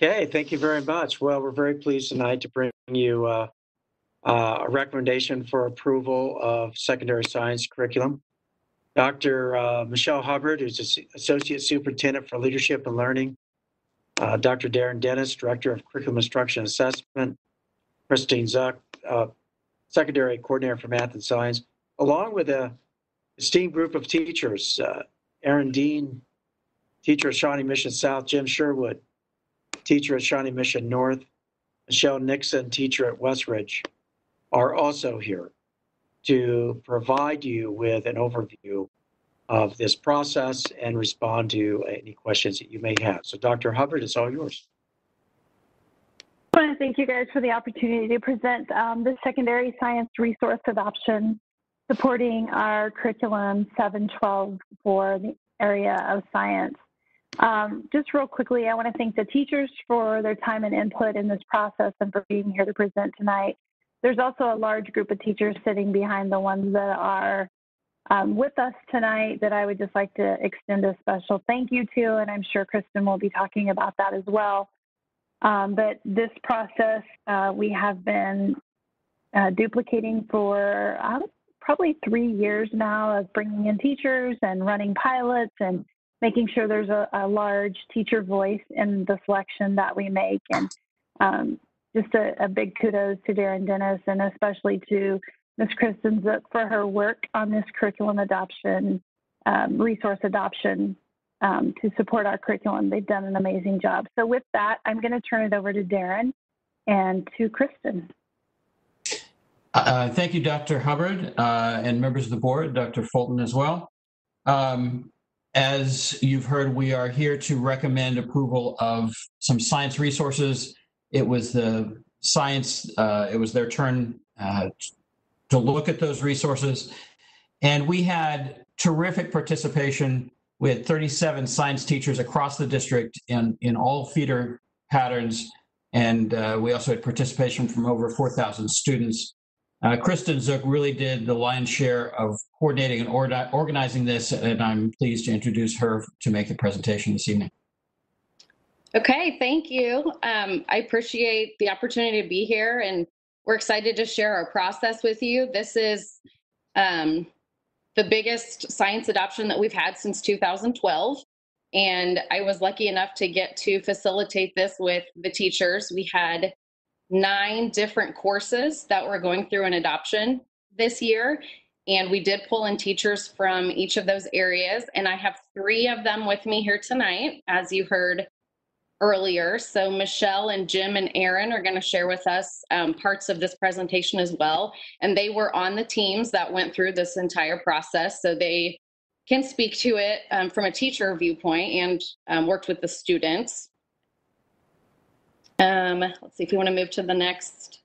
Okay, thank you very much. Well, we're very pleased tonight to bring you uh, uh, a recommendation for approval of secondary science curriculum. Dr. Uh, Michelle Hubbard, who's Associate Superintendent for Leadership and Learning. Uh, Dr. Darren Dennis, Director of Curriculum Instruction Assessment. Christine Zook, uh, Secondary Coordinator for Math and Science, along with a esteemed group of teachers. Uh, Aaron Dean, teacher at Shawnee Mission South, Jim Sherwood, teacher at Shawnee Mission North, Michelle Nixon, teacher at Westridge, are also here to provide you with an overview of this process and respond to any questions that you may have. So, Dr. Hubbard, it's all yours. I want to thank you guys for the opportunity to present um, the secondary science resource adoption supporting our curriculum 712 for the area of science. Um, just real quickly, I want to thank the teachers for their time and input in this process and for being here to present tonight. There's also a large group of teachers sitting behind the ones that are um, with us tonight that I would just like to extend a special thank you to, and I'm sure Kristen will be talking about that as well. Um, but this process uh, we have been uh, duplicating for uh, probably three years now of bringing in teachers and running pilots and making sure there's a, a large teacher voice in the selection that we make. And um, just a, a, big kudos to Darren Dennis and especially to Ms. Kristen Zook for her work on this curriculum adoption, um, resource adoption um, to support our curriculum. They've done an amazing job. So with that, I'm going to turn it over to Darren and to Kristen. Uh, thank you, Dr. Hubbard, uh, and members of the board, Dr. Fulton as well. Um, as you've heard, we are here to recommend approval of some science resources it was the science, uh, it was their turn uh, to look at those resources. And we had terrific participation. We had 37 science teachers across the district in, in all feeder patterns. And uh, we also had participation from over 4,000 students. Uh, Kristen Zook really did the lion's share of coordinating and or- organizing this, and I'm pleased to introduce her to make the presentation this evening. Okay, thank you. Um, I appreciate the opportunity to be here, and we're excited to share our process with you. This is um, the biggest science adoption that we've had since 2012. And I was lucky enough to get to facilitate this with the teachers. We had nine different courses that were going through an adoption this year. And we did pull in teachers from each of those areas. And I have three of them with me here tonight. As you heard earlier. So Michelle and Jim and Aaron are going to share with us um, parts of this presentation as well. And they were on the teams that went through this entire process. So they can speak to it um, from a teacher viewpoint and um, worked with the students. Um, let's see if you want to move to the next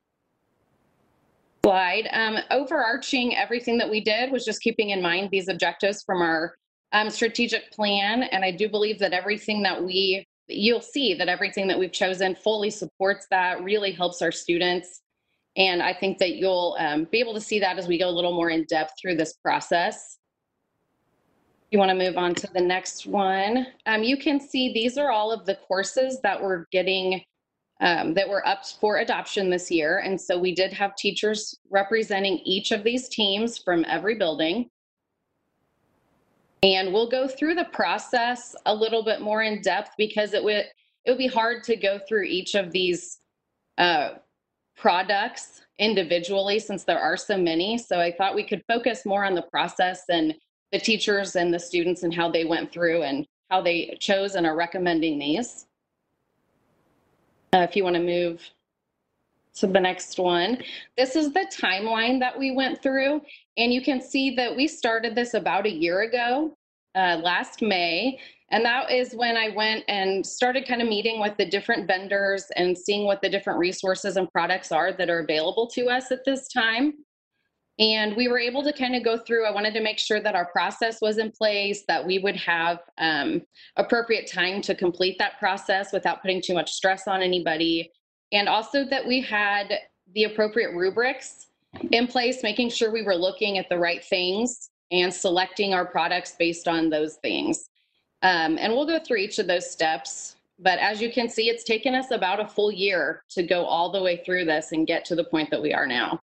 slide. Um, overarching everything that we did was just keeping in mind these objectives from our um, strategic plan. And I do believe that everything that we, you'll see that everything that we've chosen fully supports that, really helps our students. And I think that you'll um, be able to see that as we go a little more in depth through this process. You want to move on to the next one. Um, you can see these are all of the courses that we're getting um, that were up for adoption this year. And so we did have teachers representing each of these teams from every building. And we'll go through the process a little bit more in depth because it would it would be hard to go through each of these uh, products individually since there are so many. So I thought we could focus more on the process and the teachers and the students and how they went through and how they chose and are recommending these. Uh, if you want to move to the next one. This is the timeline that we went through. And you can see that we started this about a year ago, uh, last May. And that is when I went and started kind of meeting with the different vendors and seeing what the different resources and products are that are available to us at this time. And we were able to kind of go through. I wanted to make sure that our process was in place, that we would have um, appropriate time to complete that process without putting too much stress on anybody. And also that we had the appropriate rubrics in place, making sure we were looking at the right things and selecting our products based on those things. Um, and we'll go through each of those steps. But as you can see, it's taken us about a full year to go all the way through this and get to the point that we are now.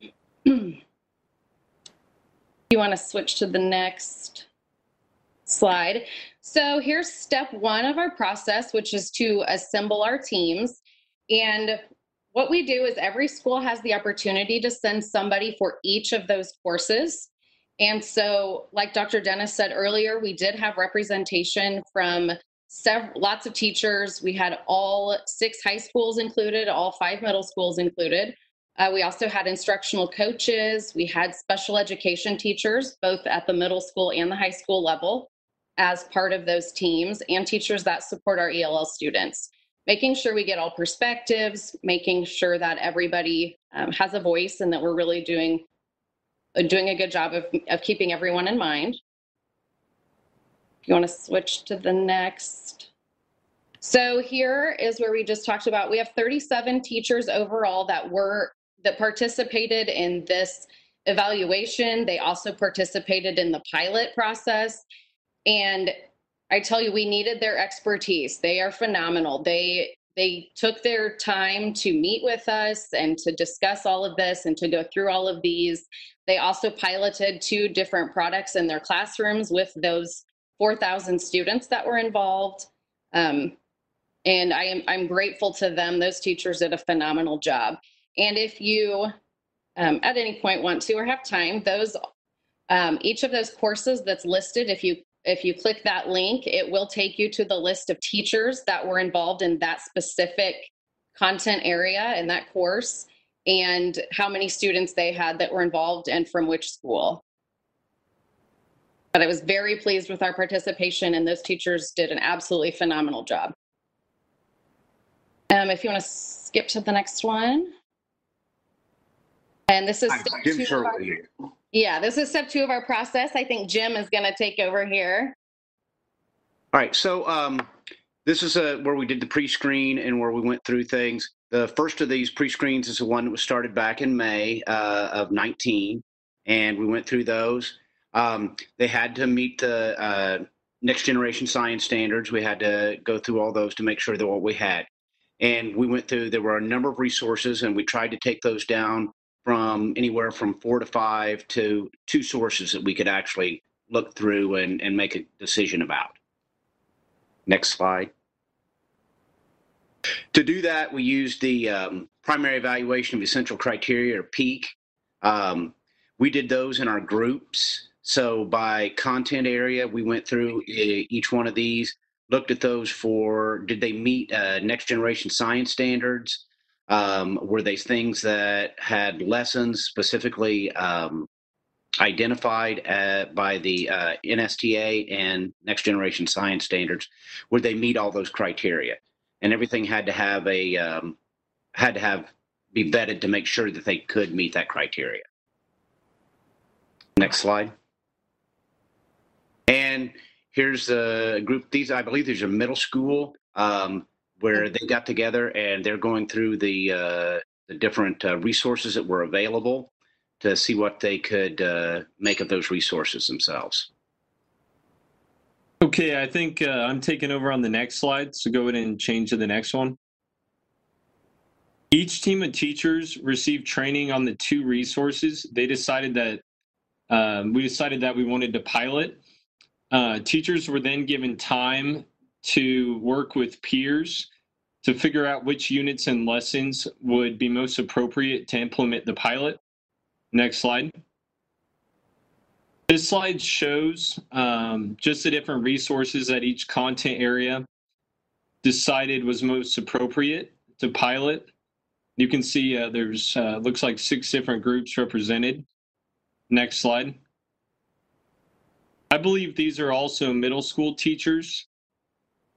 [CLEARS THROAT] you want to switch to the next slide. So here's step one of our process, which is to assemble our teams. And what we do is every school has the opportunity to send somebody for each of those courses. And so, like Dr. Dennis said earlier, we did have representation from several, lots of teachers. We had all six high schools included, all five middle schools included. Uh, we also had instructional coaches. We had special education teachers, both at the middle school and the high school level, as part of those teams, and teachers that support our ELL students. Making sure we get all perspectives, making sure that everybody um, has a voice, and that we're really doing uh, doing a good job of, of keeping everyone in mind. You want to switch to the next. So here is where we just talked about. We have 37 teachers overall that were that participated in this evaluation. They also participated in the pilot process. And I tell you, we needed their expertise. They are phenomenal. They they took their time to meet with us and to discuss all of this and to go through all of these. They also piloted two different products in their classrooms with those 4,000 students that were involved. Um, and I am I'm grateful to them. Those teachers did a phenomenal job. And if you um, at any point want to or have time, those um, each of those courses that's listed, if you if you click that link, it will take you to the list of teachers that were involved in that specific content area in that course and how many students they had that were involved and from which school. But I was very pleased with our participation, and those teachers did an absolutely phenomenal job. Um, if you want to skip to the next one. And this is step Jim two. of our- yeah, this is step two of our process. I think Jim is going to take over here. All right, so um, this is uh where we did the pre-screen and where we went through things. The first of these pre-screens is the one that was started back in May uh, of 19, and we went through those. Um, they had to meet the uh, next generation science standards. We had to go through all those to make sure that what we had. And we went through, there were a number of resources, and we tried to take those down from anywhere from four to five to two sources that we could actually look through and, and make a decision about. Next slide. To do that, we used the um, primary evaluation of essential criteria or PEEC. Um, we did those in our groups. So by content area, we went through each one of these. looked at those for did they meet uh, next generation science standards? Um, were they things that had lessons specifically um, identified at, by the uh, NSTA and next generation science standards? Would they meet all those criteria? And everything had to have a um, had to have be vetted to make sure that they could meet that criteria. Next slide. And here's a group. These, I believe, these are middle school um, where they got together and they're going through the uh, the different uh, resources that were available to see what they could uh, make of those resources themselves. Okay, I think uh, I'm taking over on the next slide. So go ahead and change to the next one. Each team of teachers received training on the two resources. They decided that um, we decided that we wanted to pilot. Uh, teachers were then given time to work with peers to figure out which units and lessons would be most appropriate to implement the pilot. Next slide. This slide shows um, just the different resources that each content area decided was most appropriate to pilot. You can see uh, there's uh, looks like six different groups represented. Next slide. I believe these are also middle school teachers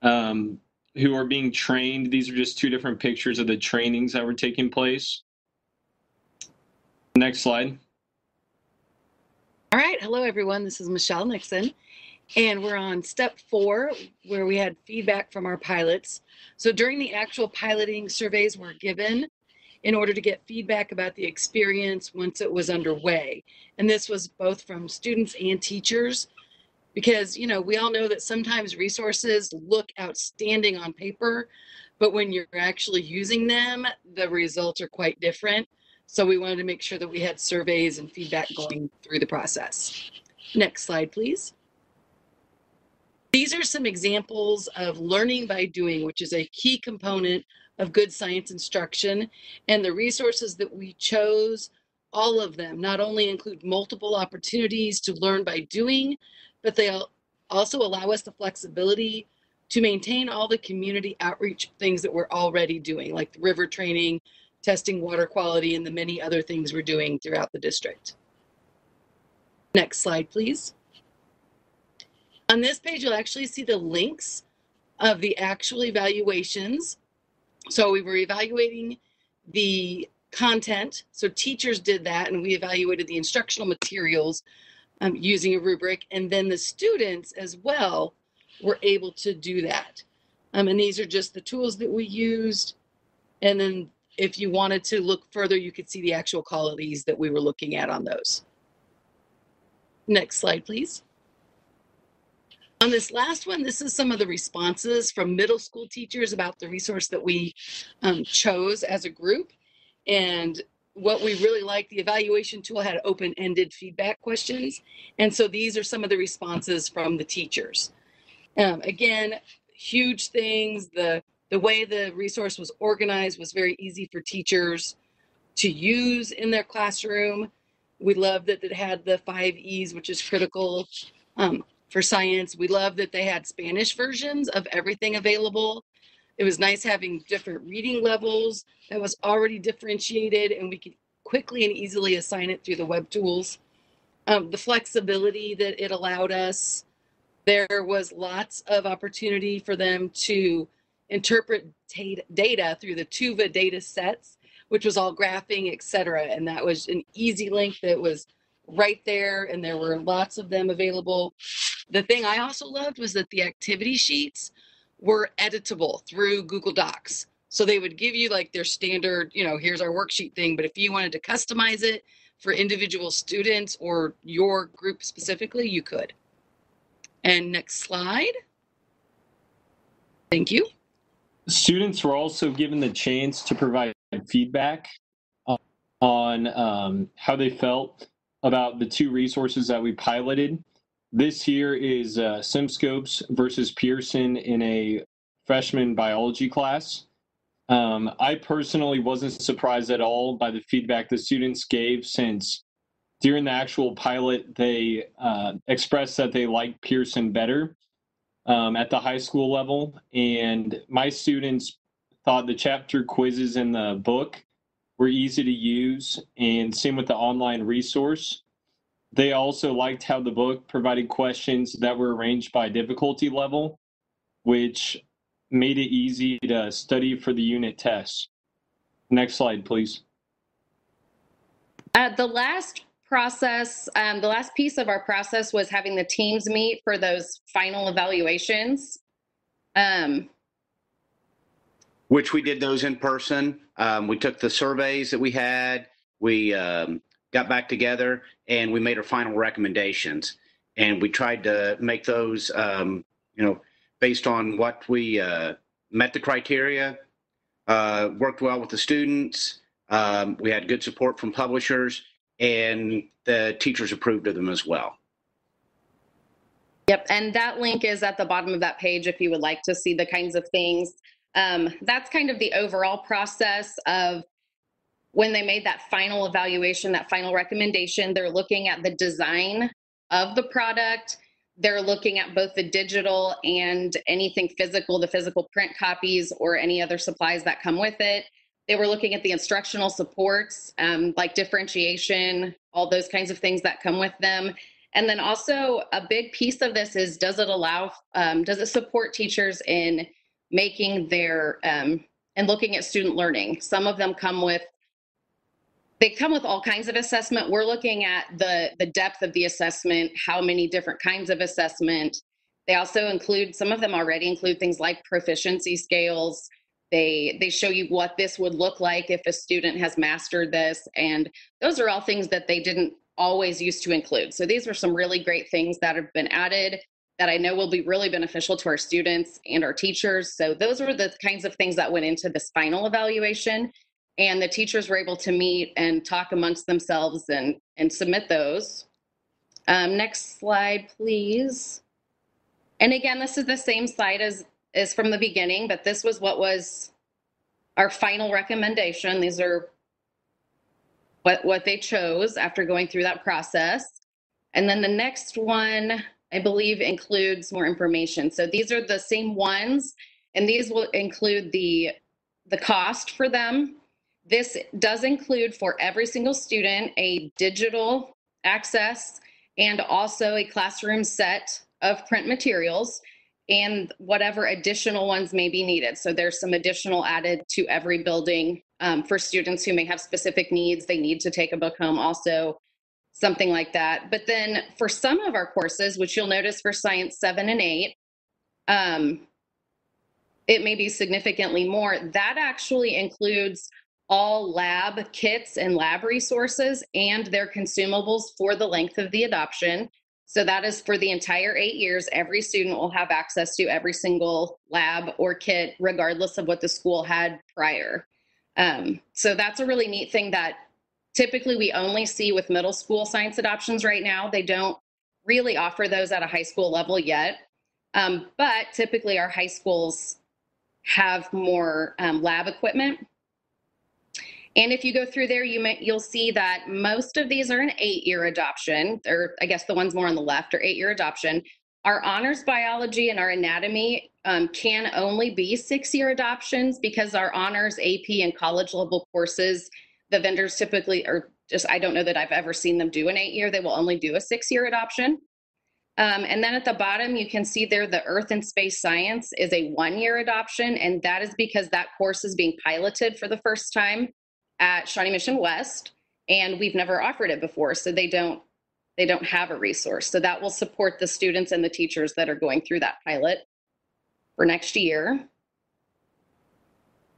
um, who are being trained. These are just two different pictures of the trainings that were taking place. Next slide. All right. Hello, everyone. This is Michelle Nixon. And we're on step four, where we had feedback from our pilots. So during the actual piloting, surveys were given in order to get feedback about the experience once it was underway. And this was both from students and teachers because, you know, we all know that sometimes resources look outstanding on paper, but when you're actually using them, the results are quite different. So we wanted to make sure that we had surveys and feedback going through the process. Next slide, please. These are some examples of learning by doing, which is a key component of good science instruction. And the resources that we chose, all of them, not only include multiple opportunities to learn by doing, but they also allow us the flexibility to maintain all the community outreach things that we're already doing, like the river training, testing water quality, and the many other things we're doing throughout the district. Next slide, please. On this page, you'll actually see the links of the actual evaluations. So we were evaluating the content. So teachers did that, and we evaluated the instructional materials um, using a rubric. And then the students as well were able to do that. Um, and these are just the tools that we used. And then if you wanted to look further, you could see the actual qualities that we were looking at on those. Next slide, please. On this last one, this is some of the responses from middle school teachers about the resource that we um, chose as a group. And what we really liked, the evaluation tool had open-ended feedback questions. And so these are some of the responses from the teachers. Um, again, huge things, the the way the resource was organized was very easy for teachers to use in their classroom. We love that it had the five E's, which is critical um, for science. We love that they had Spanish versions of everything available. It was nice having different reading levels that was already differentiated, and we could quickly and easily assign it through the web tools. Um, the flexibility that it allowed us, there was lots of opportunity for them to interpret data through the Tuva data sets, which was all graphing, et cetera. And that was an easy link that was right there, and there were lots of them available. The thing I also loved was that the activity sheets were editable through Google Docs. So they would give you like their standard, you know, here's our worksheet thing. But if you wanted to customize it for individual students or your group specifically, you could. And next slide. Thank you. Students were also given the chance to provide feedback on um, how they felt about the two resources that we piloted. This here is uh, STEMscopes versus Pearson in a freshman biology class. Um, I personally wasn't surprised at all by the feedback the students gave since during the actual pilot they uh, expressed that they liked Pearson better um, at the high school level, and my students thought the chapter quizzes in the book were easy to use, and same with the online resource. They also liked how the book provided questions that were arranged by difficulty level, which made it easy to study for the unit tests. Next slide, please. Uh, the last process, um, the last piece of our process was having the teams meet for those final evaluations. Um, which we did those in person. Um, we took the surveys that we had, we um, got back together, and we made our final recommendations. And we tried to make those, um, you know, based on what we uh, met the criteria, uh, worked well with the students. Um, we had good support from publishers, and the teachers approved of them as well. Yep, and that link is at the bottom of that page if you would like to see the kinds of things. Um, that's kind of the overall process of when they made that final evaluation, that final recommendation, they're looking at the design of the product. They're looking at both the digital and anything physical, the physical print copies or any other supplies that come with it. They were looking at the instructional supports, um, like differentiation, all those kinds of things that come with them. And then also a big piece of this is does it allow, um, does it support teachers in making their, um, and looking at student learning? Some of them come with they come with all kinds of assessment. We're looking at the the depth of the assessment, how many different kinds of assessment. They also include some of them already include things like proficiency scales. They they show you what this would look like if a student has mastered this and those are all things that they didn't always used to include. So these are some really great things that have been added that I know will be really beneficial to our students and our teachers. So those were the kinds of things that went into this final evaluation and the teachers were able to meet and talk amongst themselves and and submit those. Um, next slide, please. And again, this is the same slide as as from the beginning, but this was what was our final recommendation. These are what what they chose after going through that process. And then the next one, I believe, includes more information. So these are the same ones, and these will include the the cost for them this does include for every single student a digital access and also a classroom set of print materials and whatever additional ones may be needed. So there's some additional added to every building um, for students who may have specific needs. They need to take a book home also, something like that. But then for some of our courses, which you'll notice for Science 7 and 8, um, it may be significantly more. That actually includes all lab kits and lab resources and their consumables for the length of the adoption. So that is for the entire eight years. Every student will have access to every single lab or kit, regardless of what the school had prior. Um, so that's a really neat thing that typically we only see with middle school science adoptions right now. They don't really offer those at a high school level yet. Um, but typically our high schools have more um, lab equipment and if you go through there, you may, you'll see that most of these are an eight-year adoption, or I guess the ones more on the left are eight-year adoption. Our honors biology and our anatomy um, can only be six-year adoptions because our honors, AP, and college level courses, the vendors typically are just, I don't know that I've ever seen them do an eight-year. They will only do a six-year adoption. Um, and then at the bottom, you can see there the Earth and Space Science is a one year adoption, and that is because that course is being piloted for the first time at Shawnee Mission West, and we've never offered it before, so they don't they don't have a resource. So that will support the students and the teachers that are going through that pilot for next year.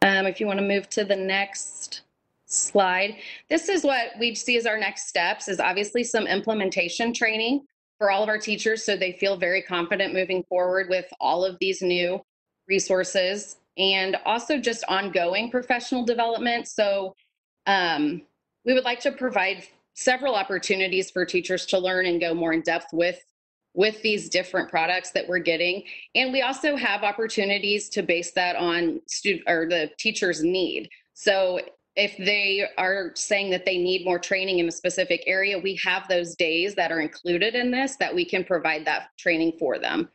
Um, if you want to move to the next slide, this is what we see as our next steps is obviously some implementation training for all of our teachers so they feel very confident moving forward with all of these new resources and also just ongoing professional development. So um, we would like to provide several opportunities for teachers to learn and go more in depth with with these different products that we're getting. And we also have opportunities to base that on student or the teacher's need. So if they are saying that they need more training in a specific area we have those days that are included in this that we can provide that training for them.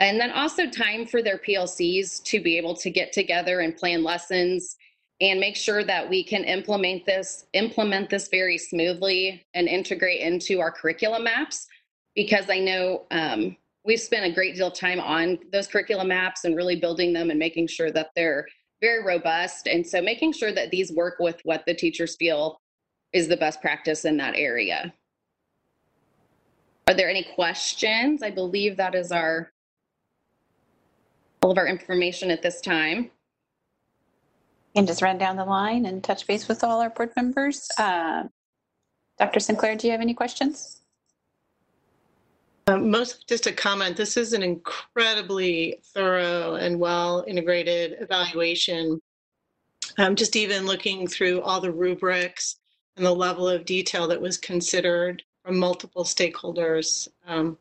And then also time for their PLCs to be able to get together and plan lessons and make sure that we can implement this implement this very smoothly and integrate into our curriculum maps because I know um, we've spent a great deal of time on those curriculum maps and really building them and making sure that they're very robust. And so making sure that these work with what the teachers feel is the best practice in that area. Are there any questions? I believe that is our all of our information at this time. And just run down the line and touch base with all our board members. Uh, Dr. Sinclair, do you have any questions? Uh, most just a comment. This is an incredibly thorough and well integrated evaluation. Um, just even looking through all the rubrics and the level of detail that was considered from multiple stakeholders, um,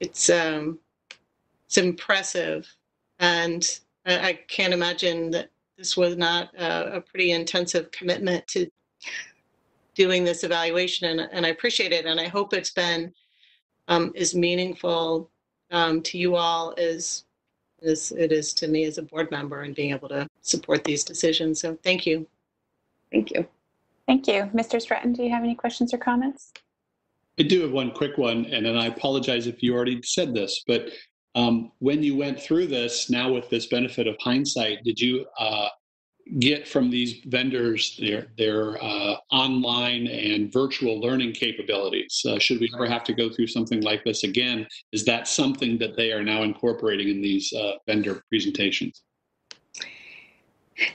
it's um, it's impressive, and I, I, can't imagine that this was not a, a pretty intensive commitment to doing this evaluation, and, and I appreciate it, and I hope it's been um, is meaningful um, to you all as, as it is to me as a board member and being able to support these decisions. So thank you. Thank you. Thank you. Mr. Stratton, do you have any questions or comments? I do have one quick one, and then I apologize if you already said this, but um, when you went through this, now with this benefit of hindsight, did you uh, get from these vendors their their uh, online and virtual learning capabilities. Uh, should we ever have to go through something like this again, is that something that they are now incorporating in these uh, vendor presentations?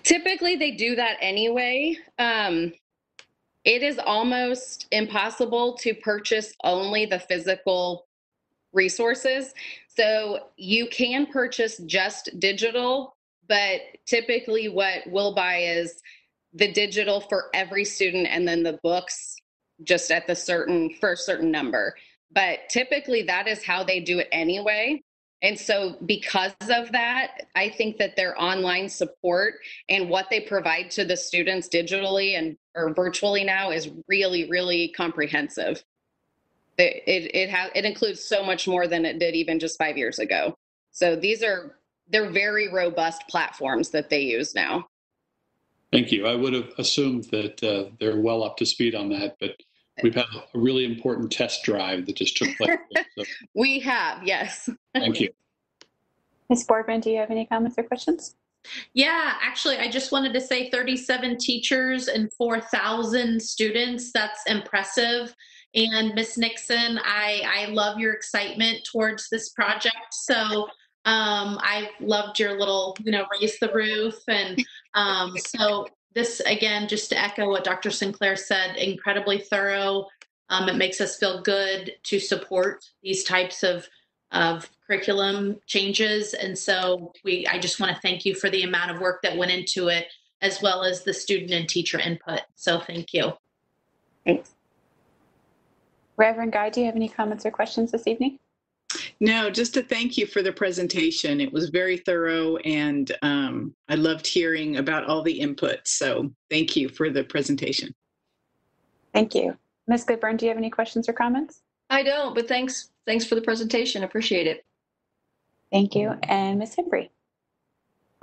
Typically, they do that anyway. Um, it is almost impossible to purchase only the physical resources. So you can purchase just digital but typically what we'll buy is the digital for every student and then the books just at the certain for a certain number. But typically that is how they do it anyway. And so because of that i think that their online support and what they provide to the students digitally and or virtually now is really really comprehensive it it, it has it includes so much more than it did even just five years ago so these are they're very robust platforms that they use now. Thank you. I would have assumed that uh, they're well up to speed on that, but we've had a really important test drive that just took place. [LAUGHS] So. we have, yes. Thank you. Ms. Borgman, do you have any comments or questions? Yeah, actually, I just wanted to say 37 teachers and 4,000 students. That's impressive. And Miss Nixon, I, I love your excitement towards this project. So um, I loved your little, you know, raise the roof. And [LAUGHS] um, so this, again, just to echo what Dr. Sinclair said, incredibly thorough. Um, it makes us feel good to support these types of, of curriculum changes. And so we, I just want to thank you for the amount of work that went into it, as well as the student and teacher input. So thank you. Thanks. Reverend Guy, do you have any comments or questions this evening? No, just to thank you for the presentation. It was very thorough and um, I loved hearing about all the input. So thank you for the presentation. Thank you. Ms. Goodburn, do you have any questions or comments? I don't, but thanks. Thanks for the presentation. Appreciate it. Thank you. And Ms. Hembree.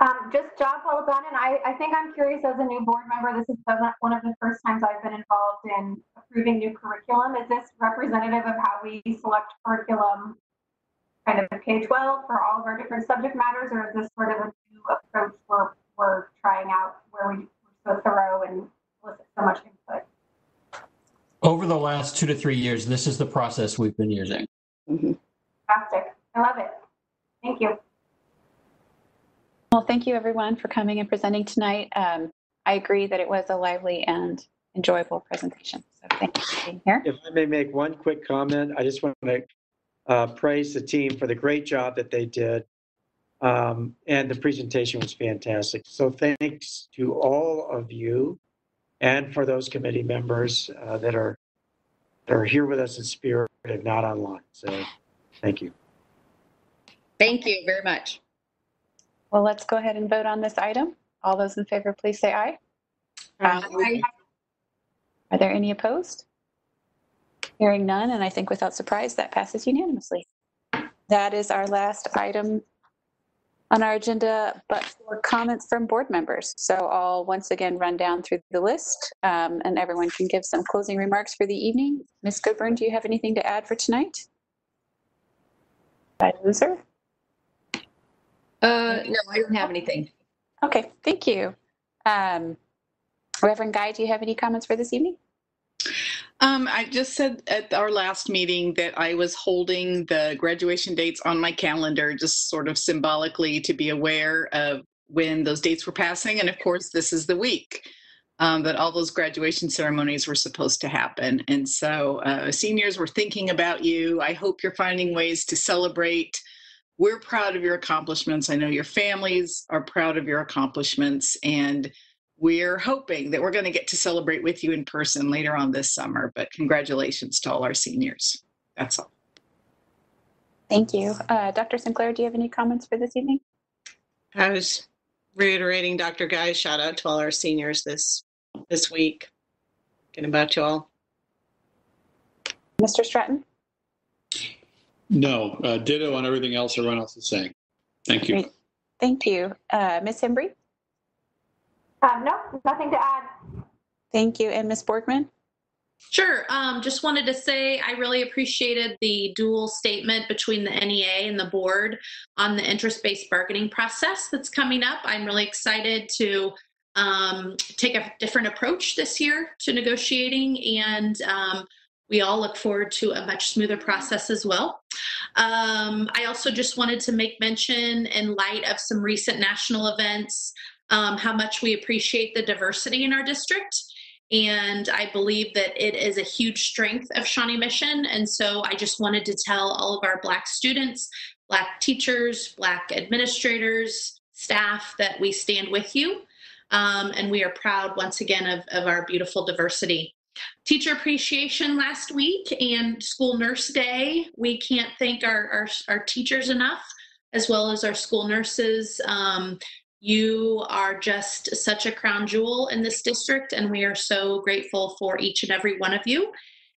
Um, just job well done. And I, I think I'm curious as a new board member, this is one of the first times I've been involved in approving new curriculum. Is this representative of how we select curriculum kind of K-12 for all of our different subject matters, or is this sort of a new approach we're, we're trying out where we, are so thorough and elicit so much input? Over the last two to three years, this is the process we've been using. Mm-hmm. Fantastic. I love it. Thank you. Well, thank you everyone for coming and presenting tonight. Um, I agree that it was a lively and enjoyable presentation. So thank you for being here. If I may make one quick comment, I just want to uh, praise the team for the great job that they did. Um, and the presentation was fantastic. So thanks to all of you and for those committee members uh, that are that are here with us in spirit and not online. So thank you. Thank you very much. Well, let's go ahead and vote on this item. All those in favor, please say aye. Aye. Are there any opposed? Hearing none, and I think without surprise, that passes unanimously. that is our last item on our agenda, but for comments from board members. So I'll once again run down through the list um, and everyone can give some closing remarks for the evening. Ms. Goodburn, do you have anything to add for tonight? Did I lose her? Uh, no, I don't have anything. Okay, thank you. Um, Reverend Guy, do you have any comments for this evening? Um, I just said at our last meeting that I was holding the graduation dates on my calendar, just sort of symbolically to be aware of when those dates were passing. And of course, this is the week um, that all those graduation ceremonies were supposed to happen. And so, uh, seniors, we're thinking about you. I hope you're finding ways to celebrate. We're proud of your accomplishments. I know your families are proud of your accomplishments. And we're hoping that we're going to get to celebrate with you in person later on this summer. But congratulations to all our seniors. That's all. Thank you. Uh, Dr. Sinclair, do you have any comments for this evening? I was reiterating Dr. Guy's shout out to all our seniors this this week. Getting about you all. Mr. Stratton? No, uh, ditto on everything else everyone else is saying. Thank you. Great. Thank you. Uh, Ms. Hembree? Um, no, nothing to add. Thank you. And Ms. Borgman? Sure. Um, just wanted to say I really appreciated the dual statement between the NEA and the board on the interest based bargaining process that's coming up. I'm really excited to um, take a different approach this year to negotiating, and um, we all look forward to a much smoother process as well. Um, I also just wanted to make mention, in light of some recent national events, um, how much we appreciate the diversity in our district. And I believe that it is a huge strength of Shawnee Mission. And so I just wanted to tell all of our Black students, Black teachers, Black administrators, staff that we stand with you. Um, and we are proud once again of, of our beautiful diversity. Teacher appreciation last week and school nurse day. We can't thank our, our, our teachers enough, as well as our school nurses. Um, you are just such a crown jewel in this district, and we are so grateful for each and every one of you.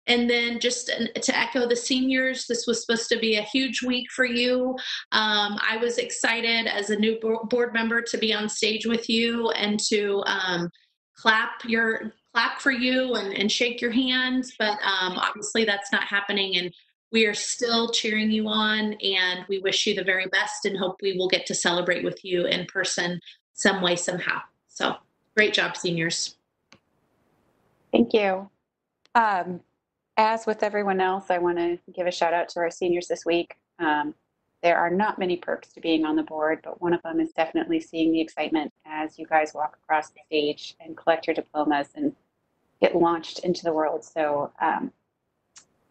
And then just to echo the seniors, this was supposed to be a huge week for you. Um, I was excited as a new board member to be on stage with you and to um, clap your clap for you and, and shake your hands. But um, obviously, that's not happening. And we are still cheering you on and we wish you the very best and hope we will get to celebrate with you in person some way, somehow. So great job, seniors. Thank you. Um, as with everyone else, I want to give a shout out to our seniors this week. Um, there are not many perks to being on the board, but one of them is definitely seeing the excitement as you guys walk across the stage and collect your diplomas and get launched into the world. So um,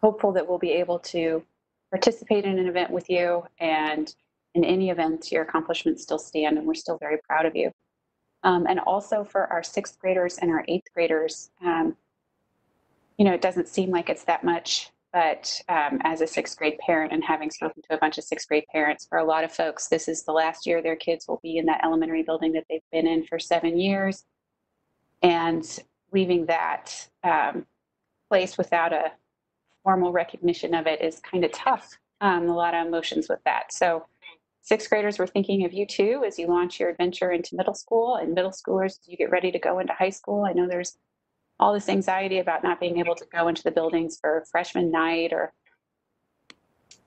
hopeful that we'll be able to participate in an event with you and in any event, your accomplishments still stand and we're still very proud of you. Um, and also for our sixth graders and our eighth graders, um, you know, it doesn't seem like it's that much, but um, as a sixth grade parent and having spoken to a bunch of sixth grade parents, for a lot of folks, this is the last year their kids will be in that elementary building that they've been in for seven years. And leaving that um, place without a formal recognition of it is kind of tough. Um, a lot of emotions with that. So, sixth graders, we're thinking of you too as you launch your adventure into middle school, and middle schoolers, you get ready to go into high school. I know there's all this anxiety about not being able to go into the buildings for freshman night or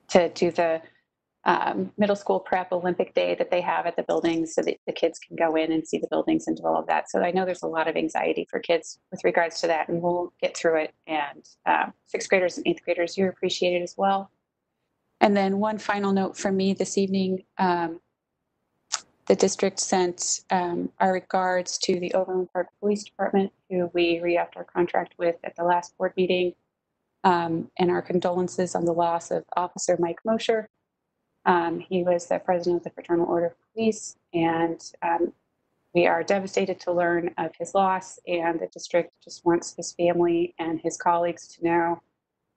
to do the um, middle school prep Olympic day that they have at the buildings so that the kids can go in and see the buildings and do all of that. So I know there's a lot of anxiety for kids with regards to that, and we'll get through it. And uh, sixth graders and eighth graders, you're appreciated as well. And then one final note from me this evening. Um, the district sent um, our regards to the Overland Park Police Department, who we re-upped our contract with at the last board meeting, um, and our condolences on the loss of Officer Mike Mosher. Um, he was the president of the Fraternal Order of Police, and um, we are devastated to learn of his loss. And the district just wants his family and his colleagues to know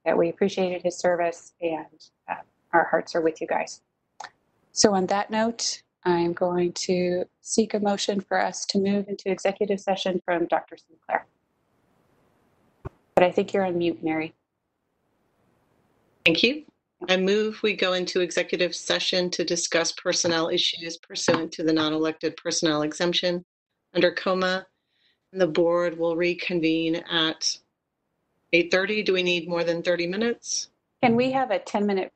that we appreciated his service and uh, our hearts are with you guys. So, on that note, I'm going to seek a motion for us to move into executive session from Dr. Sinclair. But I think you're on mute, Mary. Thank you. I move we go into executive session to discuss personnel issues pursuant to the non-elected personnel exemption under KOMA. And the board will reconvene at 8:30. Do we need more than 30 minutes? Can we have a 10-minute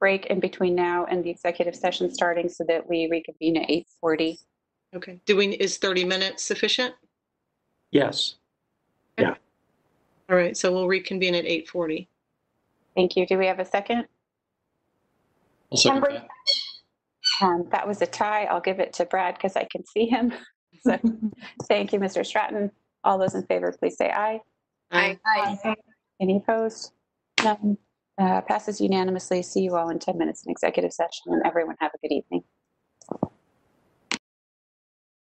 break in between now and the executive session starting so that we reconvene at 8:40? Okay. Do we, is 30 minutes sufficient? Yes. Yeah. All right, so we'll reconvene at 8:40. Thank you. Do we have a second? I'll second that. Um, That was a tie. I'll give it to Brad because I can see him. [LAUGHS] So, thank you, Mr. Stratton. All those in favor, please say aye. Aye. Any opposed? None. Uh, Passes unanimously. See you all in 10 minutes in executive session, and everyone have a good evening.